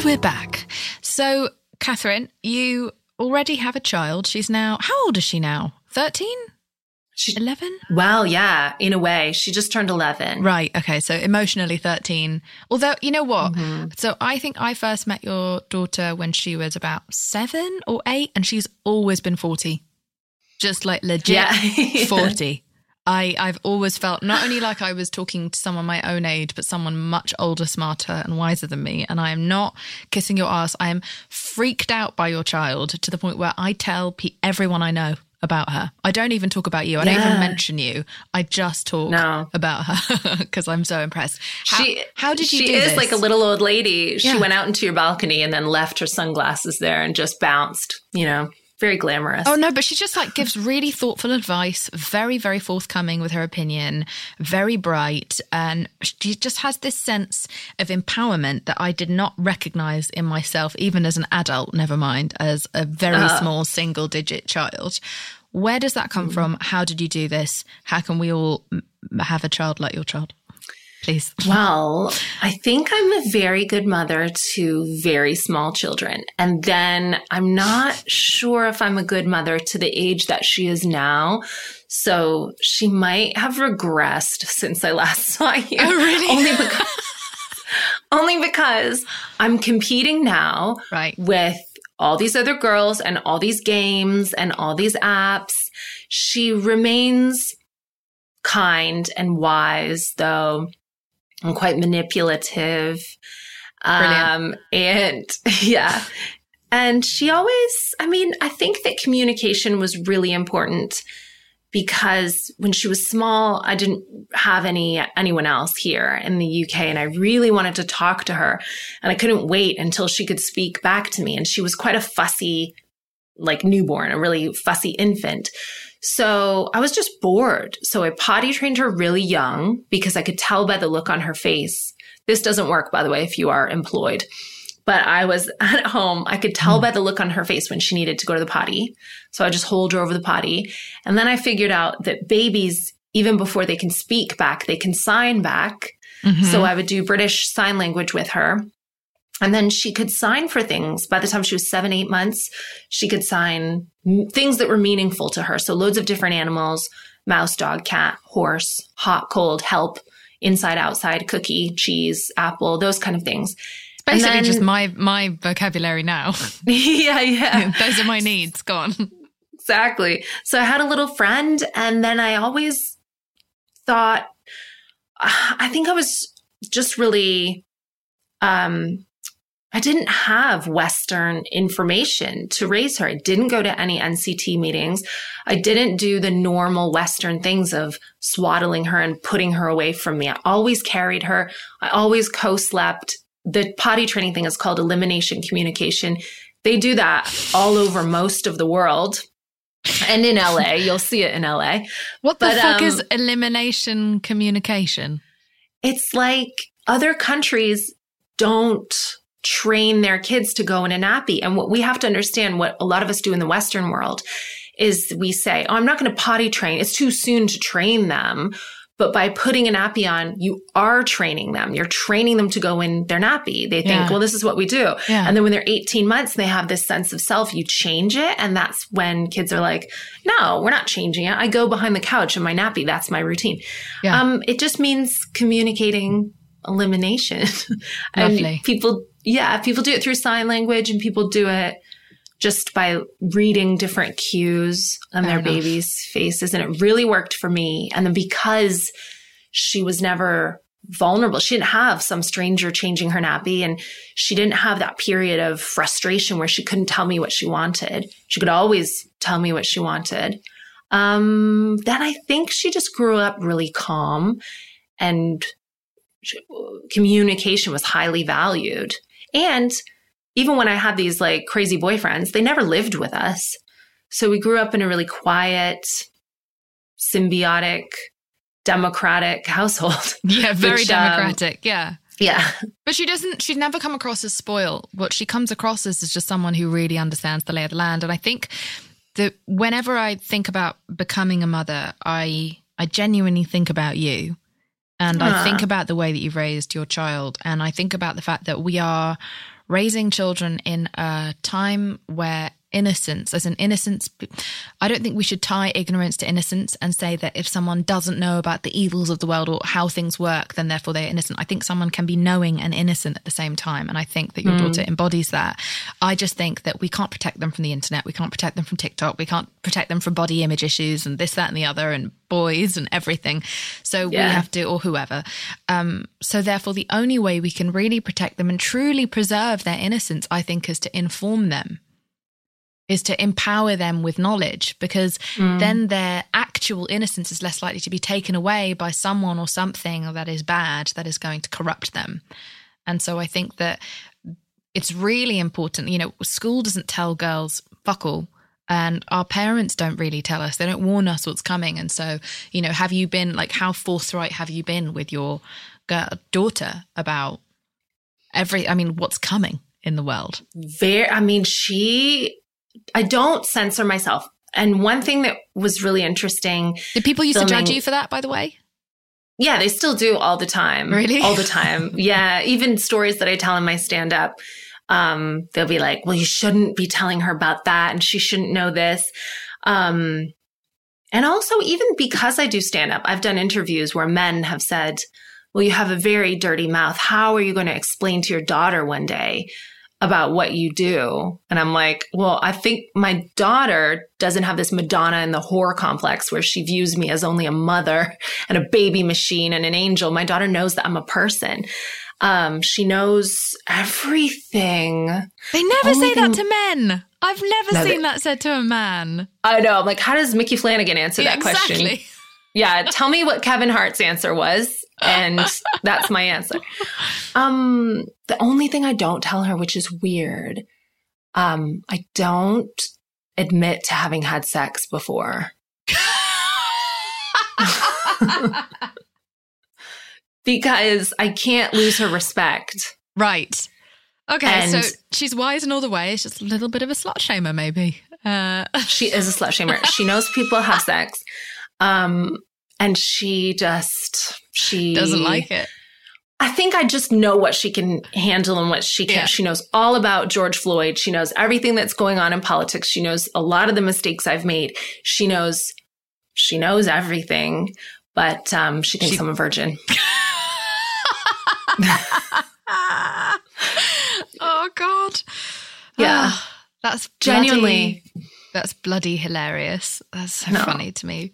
And we're back. So, Katherine, you already have a child. She's now, how old is she now? 13? She, 11? Well, yeah, in a way. She just turned 11. Right. Okay. So emotionally 13. Although, you know what? Mm-hmm. So I think I first met your daughter when she was about seven or eight, and she's always been 40. Just like legit yeah. 40. I, I've always felt not only like I was talking to someone my own age, but someone much older, smarter, and wiser than me. And I am not kissing your ass. I am freaked out by your child to the point where I tell pe- everyone I know about her. I don't even talk about you. I yeah. don't even mention you. I just talk no. about her because I'm so impressed. How, she, how did you She is this? like a little old lady. She yeah. went out into your balcony and then left her sunglasses there and just bounced, you know very glamorous. Oh no, but she just like gives really thoughtful advice, very very forthcoming with her opinion, very bright, and she just has this sense of empowerment that I did not recognize in myself even as an adult, never mind as a very uh. small single digit child. Where does that come mm. from? How did you do this? How can we all have a child like your child? Please? Well, I think I'm a very good mother to very small children. And then I'm not sure if I'm a good mother to the age that she is now. So she might have regressed since I last saw you. Oh, really? Only because, only because I'm competing now right. with all these other girls and all these games and all these apps. She remains kind and wise, though I'm quite manipulative. Um, and yeah. And she always, I mean, I think that communication was really important because when she was small, I didn't have any, anyone else here in the UK and I really wanted to talk to her and I couldn't wait until she could speak back to me. And she was quite a fussy, like newborn, a really fussy infant. So I was just bored. So I potty trained her really young because I could tell by the look on her face. This doesn't work, by the way, if you are employed. But I was at home. I could tell mm. by the look on her face when she needed to go to the potty. So I just hold her over the potty. And then I figured out that babies, even before they can speak back, they can sign back. Mm-hmm. So I would do British sign language with her. And then she could sign for things. By the time she was seven, eight months, she could sign things that were meaningful to her. So loads of different animals, mouse, dog, cat, horse, hot, cold, help, inside, outside, cookie, cheese, apple, those kind of things. Basically then, just my, my vocabulary now. yeah, yeah. those are my needs. Gone. exactly. So I had a little friend, and then I always thought, I think I was just really, um, I didn't have Western information to raise her. I didn't go to any NCT meetings. I didn't do the normal Western things of swaddling her and putting her away from me. I always carried her. I always co-slept. The potty training thing is called elimination communication. They do that all over most of the world. And in LA, you'll see it in LA. What the But, fuck um, is elimination communication? It's like other countries don't train their kids to go in a nappy. And what we have to understand, what a lot of us do in the Western world, is we say, Oh, I'm not going to potty train. It's too soon to train them. But by putting a nappy on, you are training them. You're training them to go in their nappy. They think, Yeah. well, this is what we do. Yeah. And then when they're 18 months, they have this sense of self. You change it. And that's when kids are like, no, we're not changing it. I go behind the couch in my nappy. That's my routine. Yeah. Um, it just means communicating elimination. and people, yeah, people do it through sign language and people do it just by reading different cues on Fair their enough. babies' faces. And it really worked for me. And then because she was never vulnerable, she didn't have some stranger changing her nappy and she didn't have that period of frustration where she couldn't tell me what she wanted. She could always tell me what she wanted. Um, then I think she just grew up really calm and communication was highly valued. And even when I had these like crazy boyfriends, they never lived with us. So we grew up in a really quiet, symbiotic, democratic household. Yeah, very Which, um, democratic. yeah. Yeah. But she doesn't, she'd never come across as spoiled. What she comes across as is just someone who really understands the lay of the land. And I think that whenever I think about becoming a mother, I, I genuinely think about you. And I Ah. think about the way that you've raised your child. And I think about the fact that we are raising children in a time where innocence, as an innocence, I don't think we should tie ignorance to innocence and say that if someone doesn't know about the evils of the world or how things work, then therefore they're innocent. I think someone can be knowing and innocent at the same time. And I think that your daughter embodies that. I just think that we can't protect them from the internet. We can't protect them from TikTok. We can't protect them from body image issues and this, that, and the other, and boys and everything. So we have to, or whoever. Um, so therefore, the only way we can really protect them and truly preserve their innocence, I think, is to inform them is to empower them with knowledge because mm. then their actual innocence is less likely to be taken away by someone or something that is bad that is going to corrupt them. And so I think that it's really important. You know, school doesn't tell girls fuck all. And our parents don't really tell us. They don't warn us what's coming. And so, you know, have you been like, how forthright have you been with your girl, daughter about every, I mean, what's coming in the world? very i mean she i don't censor myself. And one thing that was really interesting Did people used to judge you for that, by the way? yeah they still do all the time. Really? all the time. Yeah even stories that i tell in my stand up um they'll be like well you shouldn't be telling her about that and she shouldn't know this. Um and also even because i do stand up i've done interviews where men have said well you have a very dirty mouth. How are you going to explain to your daughter one day about what you do. And I'm like, well, I think my daughter doesn't have this Madonna and the whore complex where she views me as only a mother and a baby machine and an angel. My daughter knows that I'm a person. Um, she knows everything. They never Only say that to men. I've never No, seen they- that said to a man. I know. I'm like, how does Micky Flanagan answer Yeah, that question? exactly. Yeah, tell me what Kevin Hart's answer was, and that's my answer. Um, the only thing I don't tell her, which is weird, um, I don't admit to having had sex before because I can't lose her respect. Right. Okay, And- so she's wise in all the ways, just a little bit of a slut shamer, maybe. Uh, She is a slut shamer. She knows people have sex. Um, and she just she doesn't like it. I think I just know what she can handle and what she can't. Yeah. She knows all about George Floyd. She knows everything that's going on in politics. She knows a lot of the mistakes I've made. She knows she knows everything, but um, she thinks She- I'm a virgin. oh God. Yeah. Ah, that's Genuinely. bloody- That's bloody hilarious. That's so No. funny to me.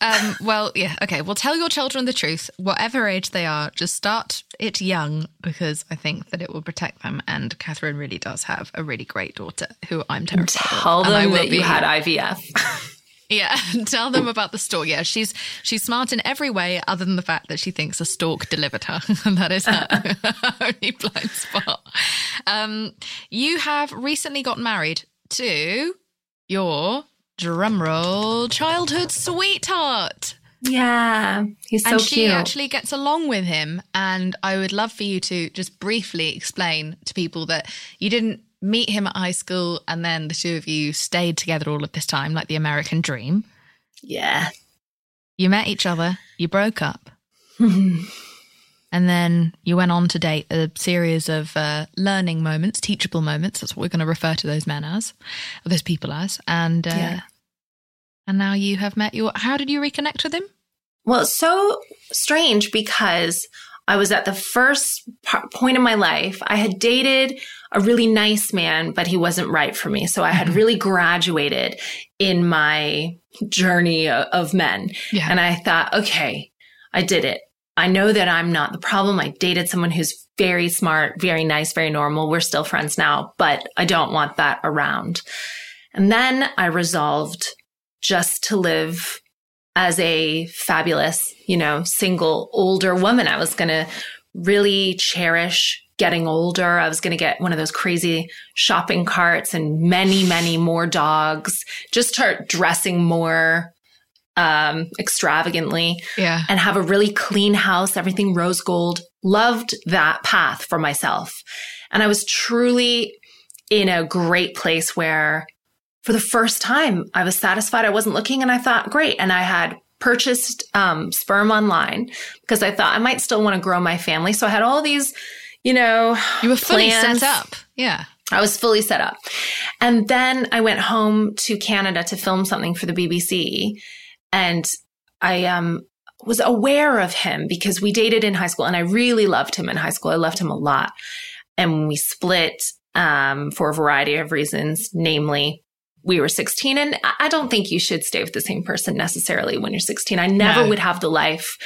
Um, well, yeah, okay. Well, tell your children the truth, whatever age they are. Just start it young because I think that it will protect them. And Katherine really does have a really great daughter who I'm terrified of. Tell And I them that you had IVF. Yeah, tell them about the stork. Yeah, she's she's smart in every way, other than the fact that she thinks a stork delivered her, and that is her only blind spot. Um, you have recently got married to your drumroll childhood sweetheart. yeah, he's so and she cute. actually gets along with him. And I would love for you to just briefly explain to people that you didn't meet him at high school and then the two of you stayed together all of this time, like the American dream. yeah. You met each other, you broke up, and then you went on to date a series of uh, learning moments, teachable moments. That's what we're going to refer to those men as, or those people as. And uh, Yeah. and now you have met your. How did you reconnect with him? Well, it's so strange because I was at the first p- point in my life. I had dated a really nice man, but he wasn't right for me. So I had really graduated in my journey of men. Yeah. And I thought, okay, I did it. I know that I'm not the problem. I dated someone who's very smart, very nice, very normal. We're still friends now, but I don't want that around. And then I resolved just to live as a fabulous, you know, single older woman. I was going to really cherish getting older. I was going to get one of those crazy shopping carts and many, many more dogs, just start dressing more um, extravagantly Yeah. and have a really clean house, everything rose gold. Loved that path for myself. And I was truly in a great place where for the first time I was satisfied. I wasn't looking and I thought, great. And I had purchased um, sperm online because I thought I might still want to grow my family. So I had all these, you know, You were fully plans. set up. Yeah. I was fully set up. And then I went home to Canada to film something for the BBC. And I um, was aware of him because we dated in high school and I really loved him in high school. I loved him a lot. And we split um, for a variety of reasons, namely, we were 16. And I- don't think you should stay with the same person necessarily when you're 16. I never No. would have the life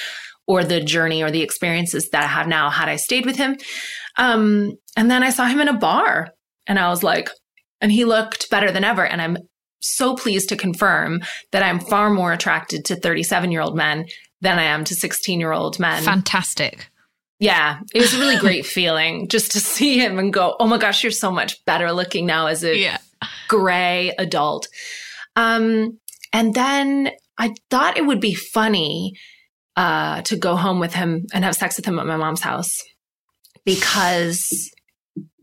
or the journey or the experiences that I have now had I stayed with him. Um, and then I saw him in a bar and I was like, and he looked better than ever. And I'm so pleased to confirm that I'm far more attracted to 37 year old men than I am to 16 year old men. Fantastic. yeah, it was a really great feeling just to see him and go, oh my gosh, you're so much better looking now as a Yeah. gray adult. Um, and then I thought it would be funny uh, to go home with him and have sex with him at my mom's house because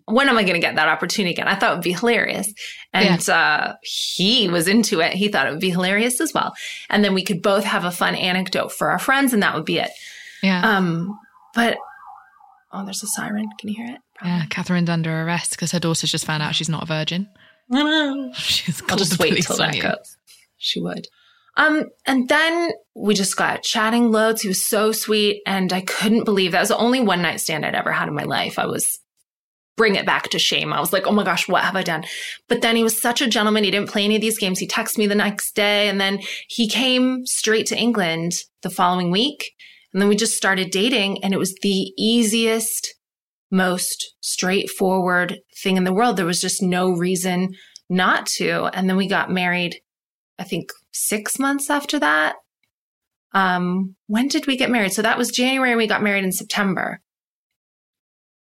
when am I going to get that opportunity again? I thought it would be hilarious. And uh, he was into it. He thought it would be hilarious as well. And then we could both have a fun anecdote for our friends, and that would be it. Yeah. Um, but oh, there's a siren. Can you hear it? yeah. Katherine's under arrest because her daughter's just found out she's not a virgin. I know. She's I'll just wait till that you. goes. She would. Um, and then we just got chatting loads. He was so sweet, and I couldn't believe that was the only one night stand I'd ever had in my life. I was bring it back to shame. I was like, oh my gosh, what have I done? But then he was such a gentleman. He didn't play any of these games. He texted me the next day, and then he came straight to England the following week, and then we just started dating, and it was the easiest, most straightforward thing in the world. There was just no reason not to. And then we got married, I think six months after that. Um, when did we get married? So that was January we got married in September.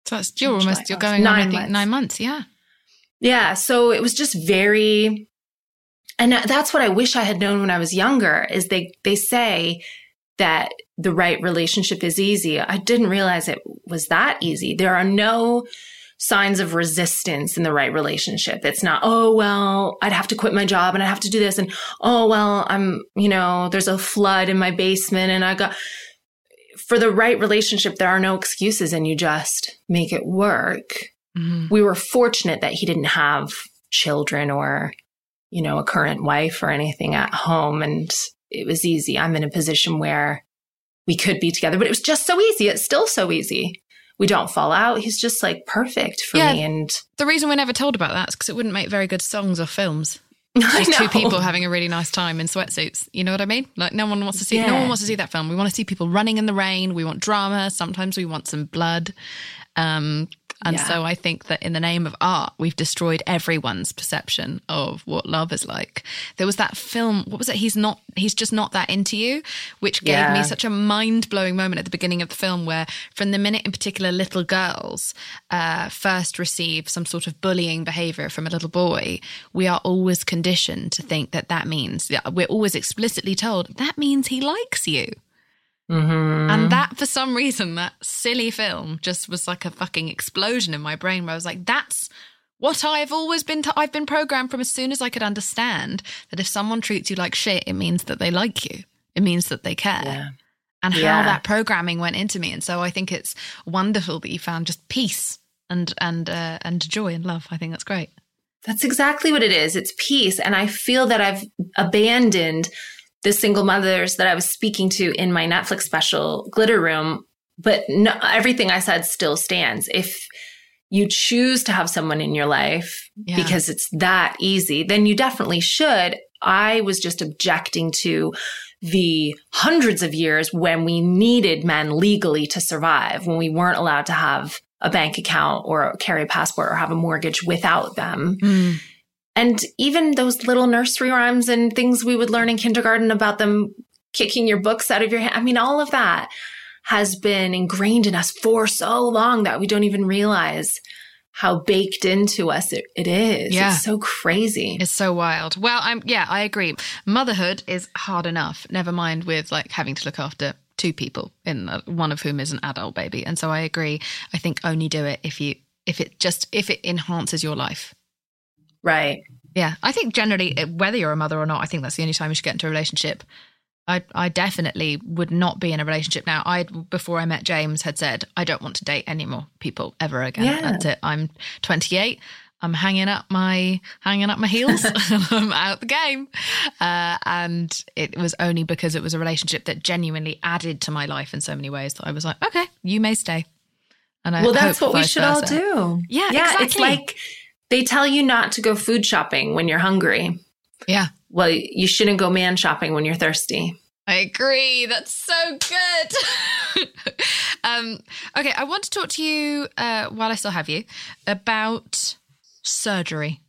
So that's you're July, almost you're going on I Nine think months. nine months. Yeah. Yeah. So it was just very, and that's what I wish I had known when I was younger is they, they say that the right relationship is easy. I didn't realize it was that easy. There are no signs of resistance in the right relationship. It's not, oh, well, I'd have to quit my job and I'd have to do this. And oh, well, I'm, you know, there's a flood in my basement and I got, for the right relationship, there are no excuses and you just make it work Mhm. we were fortunate that he didn't have children or, you know, a current wife or anything at home. And it was easy. I'm in a position where we could be together, but it was just so easy. It's still so easy. We don't fall out. He's just like perfect for Yeah. me. And The reason we're never told about that is because it wouldn't make very good songs or films. Just two people having a really nice time in sweatsuits. You know what I mean? Like no one wants to see no one wants to see that film. We want to see people running in the rain. We want drama. Sometimes we want some blood. Um, and Yeah. so I think that in the name of art, we've destroyed everyone's perception of what love is like. There was that film, what was it? He's not, he's just not that into you, which gave me such a mind blowing moment at the beginning of the film where, from the minute in particular, little girls uh, first receive some sort of bullying behavior from a little boy, we are always conditioned to think that that means, we're always explicitly told that means he likes you. Mm-hmm. And that, for some reason, that silly film just was like a fucking explosion in my brain where I was like, that's what I've always been, i I've been programmed from as soon as I could understand that if someone treats you like shit, it means that they like you. It means that they care. Yeah. And how that programming went into me. And so I think it's wonderful that you found just peace and, and, uh, and joy and love. I think that's great. That's exactly what it is. It's peace. And I feel that I've abandoned the single mothers that I was speaking to in my Netflix special, Glitter Room. But no, everything I said still stands. If you choose to have someone in your life Yeah. because it's that easy, then you definitely should. I was just objecting to the hundreds of years when we needed men legally to survive, when we weren't allowed to have a bank account or carry a passport or have a mortgage without them. Mm. And even those little nursery rhymes and things we would learn in kindergarten about them kicking your books out of your hand. I mean, all of that has been ingrained in us for so long that we don't even realize how baked into us it, it is. Yeah. It's so crazy. It's so wild. Well, I'm yeah, I agree. Motherhood is hard enough. Never mind with like having to look after two people, in uh, one of whom is an adult baby. And so I agree. I think only do it if you if it just if it enhances your life. Right. Yeah, I think generally, uh, whether you're a mother or not, I think that's the only time you should get into a relationship. I, I definitely would not be in a relationship now. I before I met James had said I don't want to date any more people ever again. Yeah. That's it. I'm 28. I'm hanging up my hanging up my heels. I'm out the game, uh, and it was only because it was a relationship that genuinely added to my life in so many ways that I was like, okay, you may stay. And I Well, that's what we should all do. Yeah, Yeah. It's like they tell you not to go food shopping when you're hungry. Yeah. Well, you shouldn't go man shopping when you're thirsty. I agree. That's so good. um, okay, I want to talk to you uh, while I still have you about surgery.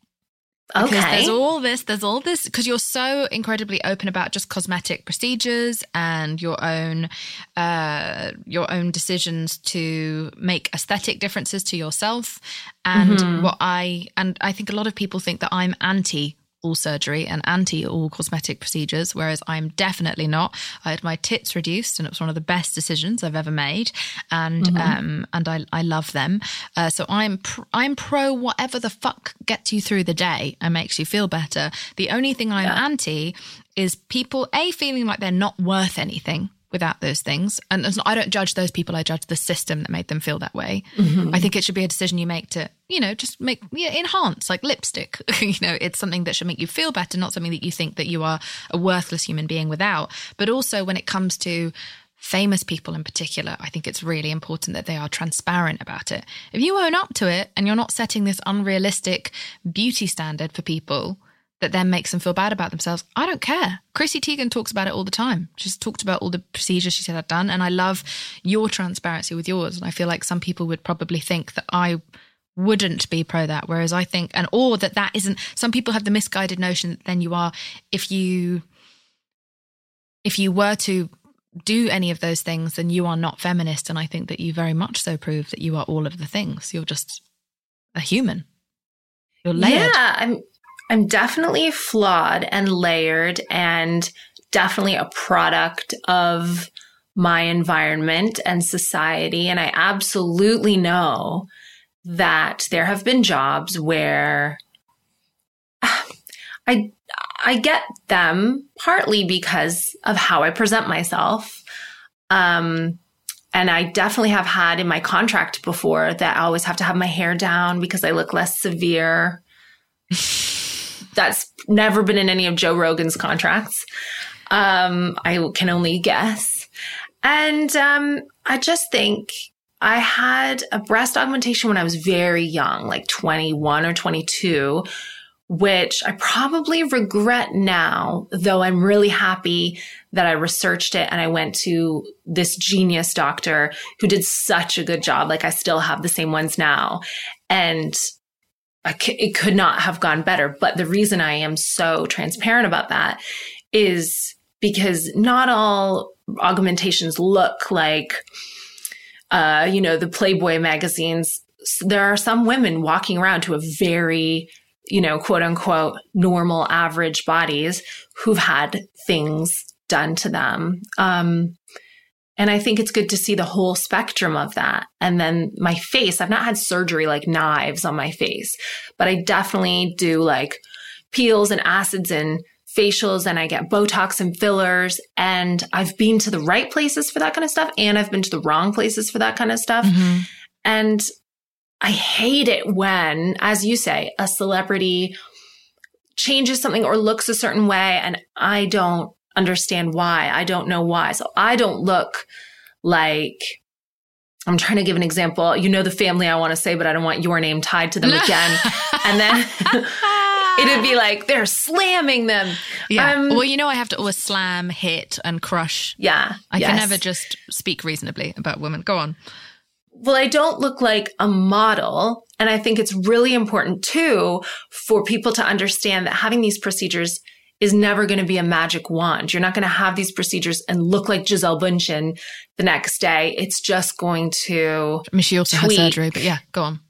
Because Okay. there's all this, there's all this, because you're so incredibly open about just cosmetic procedures and your own, uh, your own decisions to make aesthetic differences to yourself. And Mm-hmm. what I, and I think a lot of people think that I'm anti all surgery and anti all cosmetic procedures, whereas I'm definitely not. I had my tits reduced, and it was one of the best decisions I've ever made, and Mm-hmm. um, and I I love them. Uh, so I'm pr- I'm pro whatever the fuck gets you through the day and makes you feel better. The only thing I'm anti is people a feeling like they're not worth anything without those things. And not- I don't judge those people. I judge the system that made them feel that way. Mm-hmm. I think it should be a decision you make to, you know, just make, yeah, enhance like lipstick. you know, it's something that should make you feel better, not something that you think that you are a worthless human being without. But also when it comes to famous people in particular, I think it's really important that they are transparent about it. If you own up to it and you're not setting this unrealistic beauty standard for people, that then makes them feel bad about themselves. I don't care. Chrissy Teigen talks about it all the time. She's talked about all the procedures she said I'd done. And I love your transparency with yours. And I feel like some people would probably think that I wouldn't be pro that. Whereas I think, and or that that isn't, some people have the misguided notion that then you are, if you, if you were to do any of those things, then you are not feminist. And I think that you very much so prove that you are all of the things. You're just a human. You're layered. Yeah, I'm I'm definitely flawed and layered and definitely a product of my environment and society and I absolutely know that there have been jobs where I I get them partly because of how I present myself. Um and I definitely have had in my contract before that I always have to have my hair down because I look less severe. That's never been in any of Joe Rogan's contracts. Um, I can only guess. And um, I just think I had a breast augmentation when I was very young, like 21 or 22, which I probably regret now, though I'm really happy that I researched it and I went to this genius doctor who did such a good job. Like I still have the same ones now. And it could not have gone better. But the reason I am so transparent about that is because not all augmentations look like, uh, you know, the Playboy magazines. There are some women walking around to a very you know, quote unquote, normal average bodies who've had things done to them. Um, and I think it's good to see the whole spectrum of that. And then my face, I've not had surgery like knives on my face, but I definitely do like peels and acids and facials and I get Botox and fillers. And I've been to the right places for that kind of stuff. And I've been to the wrong places for that kind of stuff. Mm-hmm. And I hate it when, as you say, a celebrity changes something or looks a certain way and I don't understand why. I don't know why. So I don't look like I'm trying to give an example. You know the family I want to say, but I don't want your name tied to them again. and then it'd be like they're slamming them. Yeah. Um, well, you know I have to always slam, hit, and crush. Yeah. I yes. can never just speak reasonably about women. Go on well, I don't look like a model. And I think it's really important too for people to understand that having these procedures is never going to be a magic wand. You're not going to have these procedures and look like Gisele Bündchen the next day. It's just going to. I mean, she also tweak. had surgery, but yeah, go on.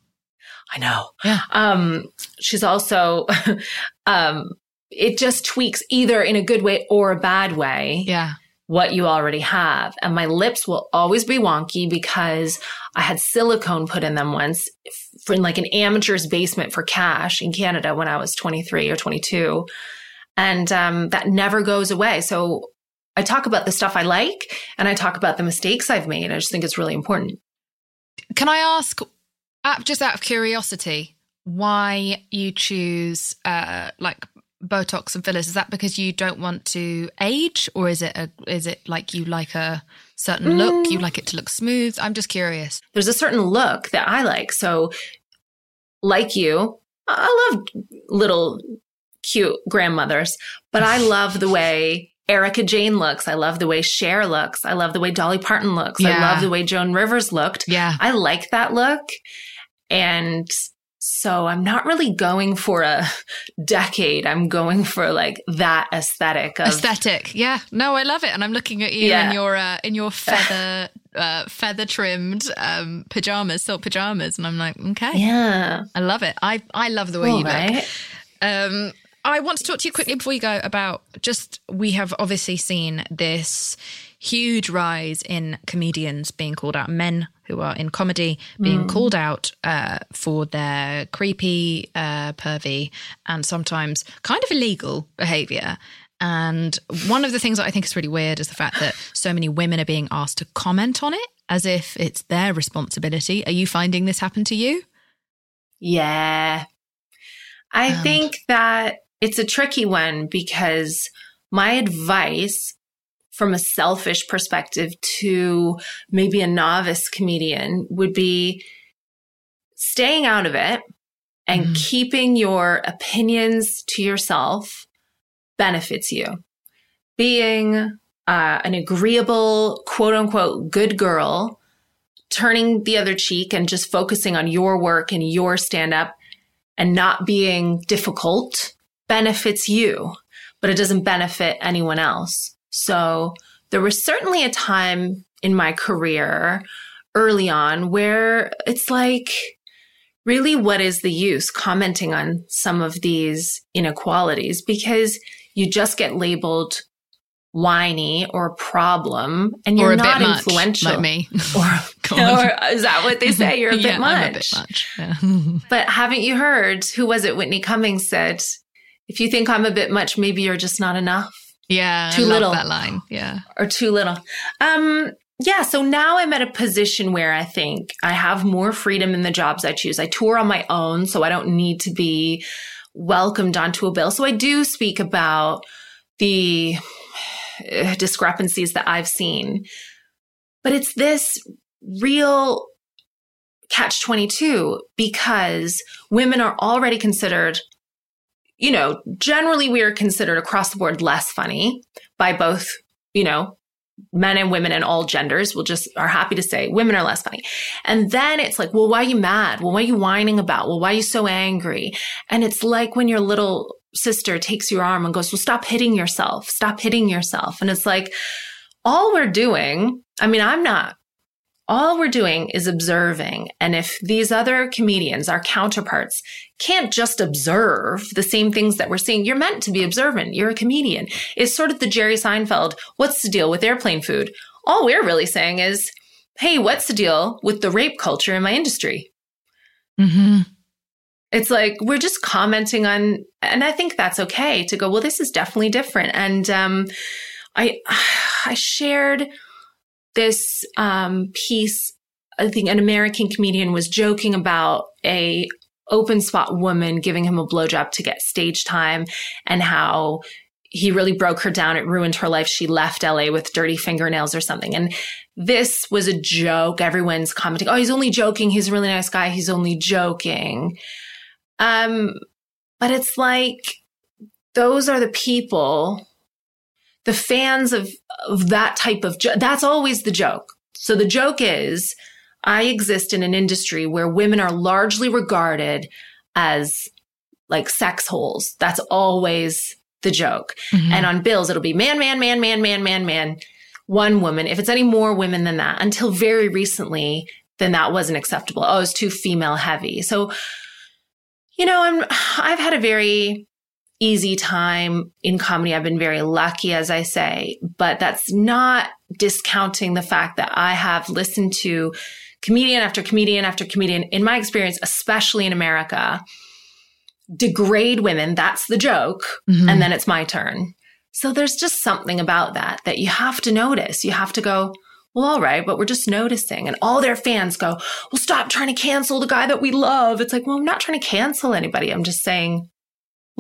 I know. Yeah. Um, she's also, um, it just tweaks either in a good way or a bad way. Yeah what you already have. And my lips will always be wonky because I had silicone put in them once for in like an amateur's basement for cash in Canada when I was 23 or 22. And um, that never goes away. So I talk about the stuff I like and I talk about the mistakes I've made. I just think it's really important. Can I ask, just out of curiosity, why you choose uh, like Botox and fillers? Is that because you don't want to age, or is it a is it like you like a certain look? Mm. You like it to look smooth? I'm just curious. There's a certain look that I like. So, like you, I love little cute grandmothers, but I love the way Erika Jayne looks. I love the way Cher looks. I love the way Dolly Parton looks. Yeah. I love the way Joan Rivers looked. Yeah. I like that look. And so I'm not really going for a decade. I'm going for like that aesthetic of aesthetic. Yeah. No, I love it. And I'm looking at you yeah. in your uh, in your feather uh, feather trimmed um, pajamas, silk pajamas, and I'm like, okay, yeah, I love it. I I love the way All you right. look. Um, I want to talk to you quickly before you go about just we have obviously seen this huge rise in comedians being called out, men who are in comedy being mm. called out uh, for their creepy, uh, pervy, and sometimes kind of illegal behavior. And one of the things that I think is really weird is the fact that so many women are being asked to comment on it as if it's their responsibility. Are you finding this happen to you? Yeah. I think that it's a tricky one because my advice from a selfish perspective to maybe a novice comedian would be staying out of it and mm-hmm. keeping your opinions to yourself benefits you. Being uh, an agreeable, quote unquote, good girl, turning the other cheek and just focusing on your work and your stand up and not being difficult benefits you, but it doesn't benefit anyone else. So there was certainly a time in my career early on where it's like, really, what is the use commenting on some of these inequalities? Because you just get labeled whiny or problem and you're not influential like me or, or, uh, is that what they say you're a yeah, bit much, a bit much. Yeah. but haven't you heard who was it whitney cummings said if you think i'm a bit much maybe you're just not enough yeah. Too little. That line. Yeah. Or too little. Um, yeah. So now I'm at a position where I think I have more freedom in the jobs I choose. I tour on my own, so I don't need to be welcomed onto a bill. So I do speak about the uh, discrepancies that I've seen. But it's this real catch 22 because women are already considered you know, generally we are considered across the board less funny by both, you know, men and women and all genders We'll just are happy to say women are less funny. And then it's like, well, why are you mad? Well, what are you whining about? Well, why are you so angry? And it's like when your little sister takes your arm and goes, well, stop hitting yourself. Stop hitting yourself. And it's like, all we're doing, I mean, I'm not all we're doing is observing. And if these other comedians, our counterparts, can't just observe the same things that we're seeing, you're meant to be observant. You're a comedian. It's sort of the Jerry Seinfeld, what's the deal with airplane food? All we're really saying is, hey, what's the deal with the rape culture in my industry? Mm-hmm. It's like we're just commenting on, and I think that's okay to go, well, this is definitely different. And um, I, I shared this um, piece, I think an American comedian was joking about a open spot woman giving him a blowjob to get stage time and how he really broke her down. It ruined her life. She left LA with dirty fingernails or something. And this was a joke. Everyone's commenting, oh, he's only joking. He's a really nice guy. He's only joking. Um, but it's like, those are the people the fans of, of that type of, jo- that's always the joke. So the joke is, I exist in an industry where women are largely regarded as like sex holes. That's always the joke. Mm-hmm. And on bills, it'll be man, man, man, man, man, man, man, one woman. If it's any more women than that, until very recently, then that wasn't acceptable. Oh, it's too female heavy. So, you know, I'm, I've had a very easy time in comedy. I've been very lucky, as I say, but that's not discounting the fact that I have listened to comedian after comedian after comedian, in my experience, especially in America, degrade women. That's the joke. Mm-hmm. And then it's my turn. So there's just something about that that you have to notice. You have to go, well, all right, but we're just noticing. And all their fans go, well, stop trying to cancel the guy that we love. It's like, well, I'm not trying to cancel anybody. I'm just saying,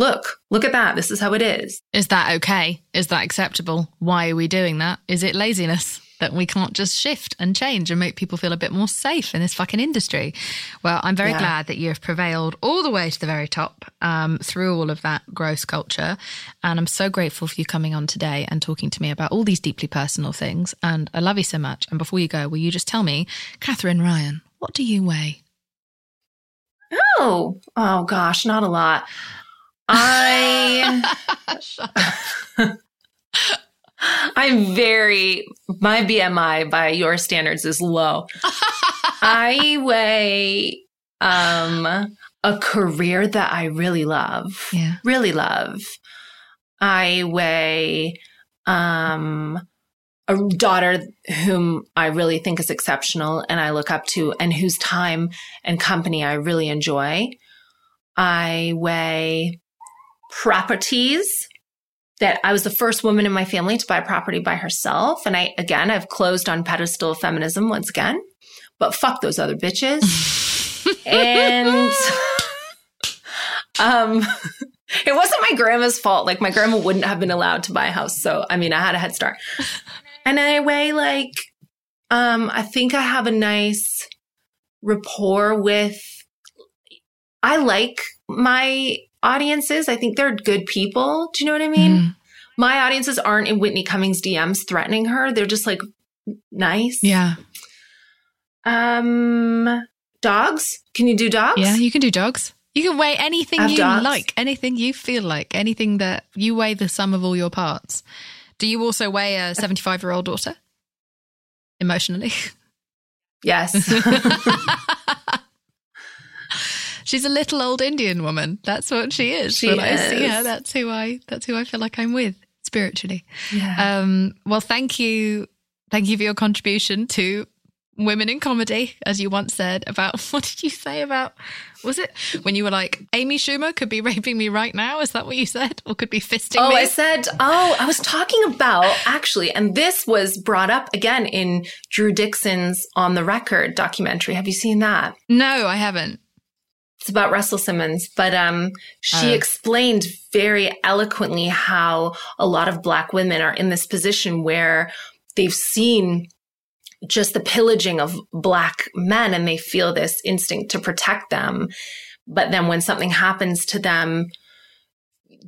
look, look at that. This is how it is. Is that okay? Is that acceptable? Why are we doing that? Is it laziness? That we can't just shift and change and make people feel a bit more safe in this fucking industry. Well, I'm very yeah. glad that you have prevailed all the way to the very top um, through all of that gross culture. And I'm so grateful for you coming on today and talking to me about all these deeply personal things. And I love you so much. And before you go, will you just tell me, Katherine Ryan, what do you weigh? Oh, oh gosh, not a lot. I I'm very my BMI by your standards is low. I weigh um a career that I really love. Yeah. Really love. I weigh um a daughter whom I really think is exceptional and I look up to and whose time and company I really enjoy. I weigh properties that I was the first woman in my family to buy property by herself. And I, again, I've closed on pedestal feminism once again, but fuck those other bitches. and, um, it wasn't my grandma's fault. Like my grandma wouldn't have been allowed to buy a house. So, I mean, I had a head start. And I weigh like, um, I think I have a nice rapport with, I like my audiences. I think they're good people. Do you know what I mean? Mm. My audiences aren't in Whitney Cummings DMs threatening her. They're just like nice. Yeah. Um, dogs. Can you do dogs? Yeah, you can do dogs. You can weigh anything you dogs. like, anything you feel like, anything that you weigh the sum of all your parts. Do you also weigh a 75 year old daughter emotionally? Yes. She's a little old Indian woman. That's what she is. She when is. I see her, that's who I that's who I feel like I'm with spiritually. Yeah. Um, well, thank you, thank you for your contribution to women in comedy, as you once said about what did you say about was it when you were like Amy Schumer could be raping me right now? Is that what you said, or could be fisting oh, me? Oh, I said. Oh, I was talking about actually, and this was brought up again in Drew Dixon's On the Record documentary. Have you seen that? No, I haven't. It's about Russell Simmons, but um, she uh, explained very eloquently how a lot of Black women are in this position where they've seen just the pillaging of Black men and they feel this instinct to protect them. But then when something happens to them,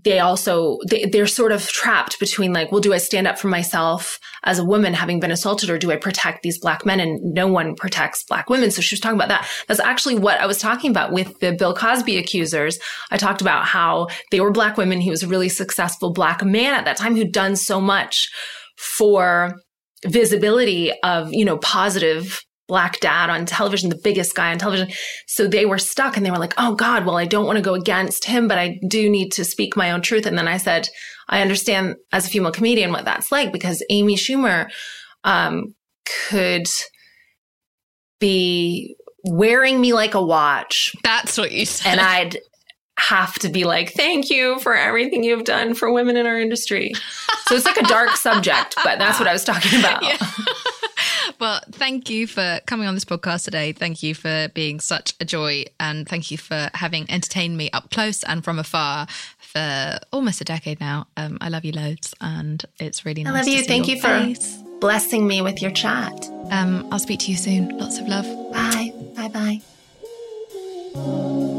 they also they, they're sort of trapped between like well do i stand up for myself as a woman having been assaulted or do i protect these black men? And no one protects black women. So she was talking about that. That's actually what i was talking about with the bill cosby accusers. I talked about how they were black women. He was a really successful black man at that time who'd done so much for visibility of you know positive black dad on television, the biggest guy on television. So they were stuck and they were like, oh God, well, I don't want to go against him, but I do need to speak my own truth. And then I said, I understand as a female comedian what that's like because Amy Schumer um, could be wearing me like a watch. That's what you said. And I'd have to be like, thank you for everything you've done for women in our industry. So it's like a dark subject, but that's what I was talking about. Yeah. well, thank you for coming on this podcast today. Thank you for being such a joy. And thank you for having entertained me up close and from afar for almost a decade now. Um, I love you loads. And it's really nice. I love you. Thank you face. for blessing me with your chat. Um, I'll speak to you soon. Lots of love. Bye. Bye bye.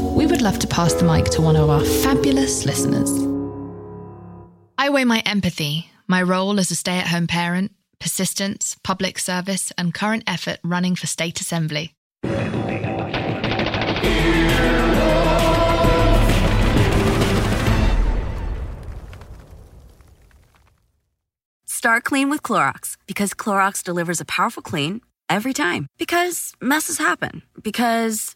we would love to pass the mic to one of our fabulous listeners. I weigh my empathy, my role as a stay at home parent, persistence, public service, and current effort running for state assembly. Start clean with Clorox because Clorox delivers a powerful clean every time. Because messes happen. Because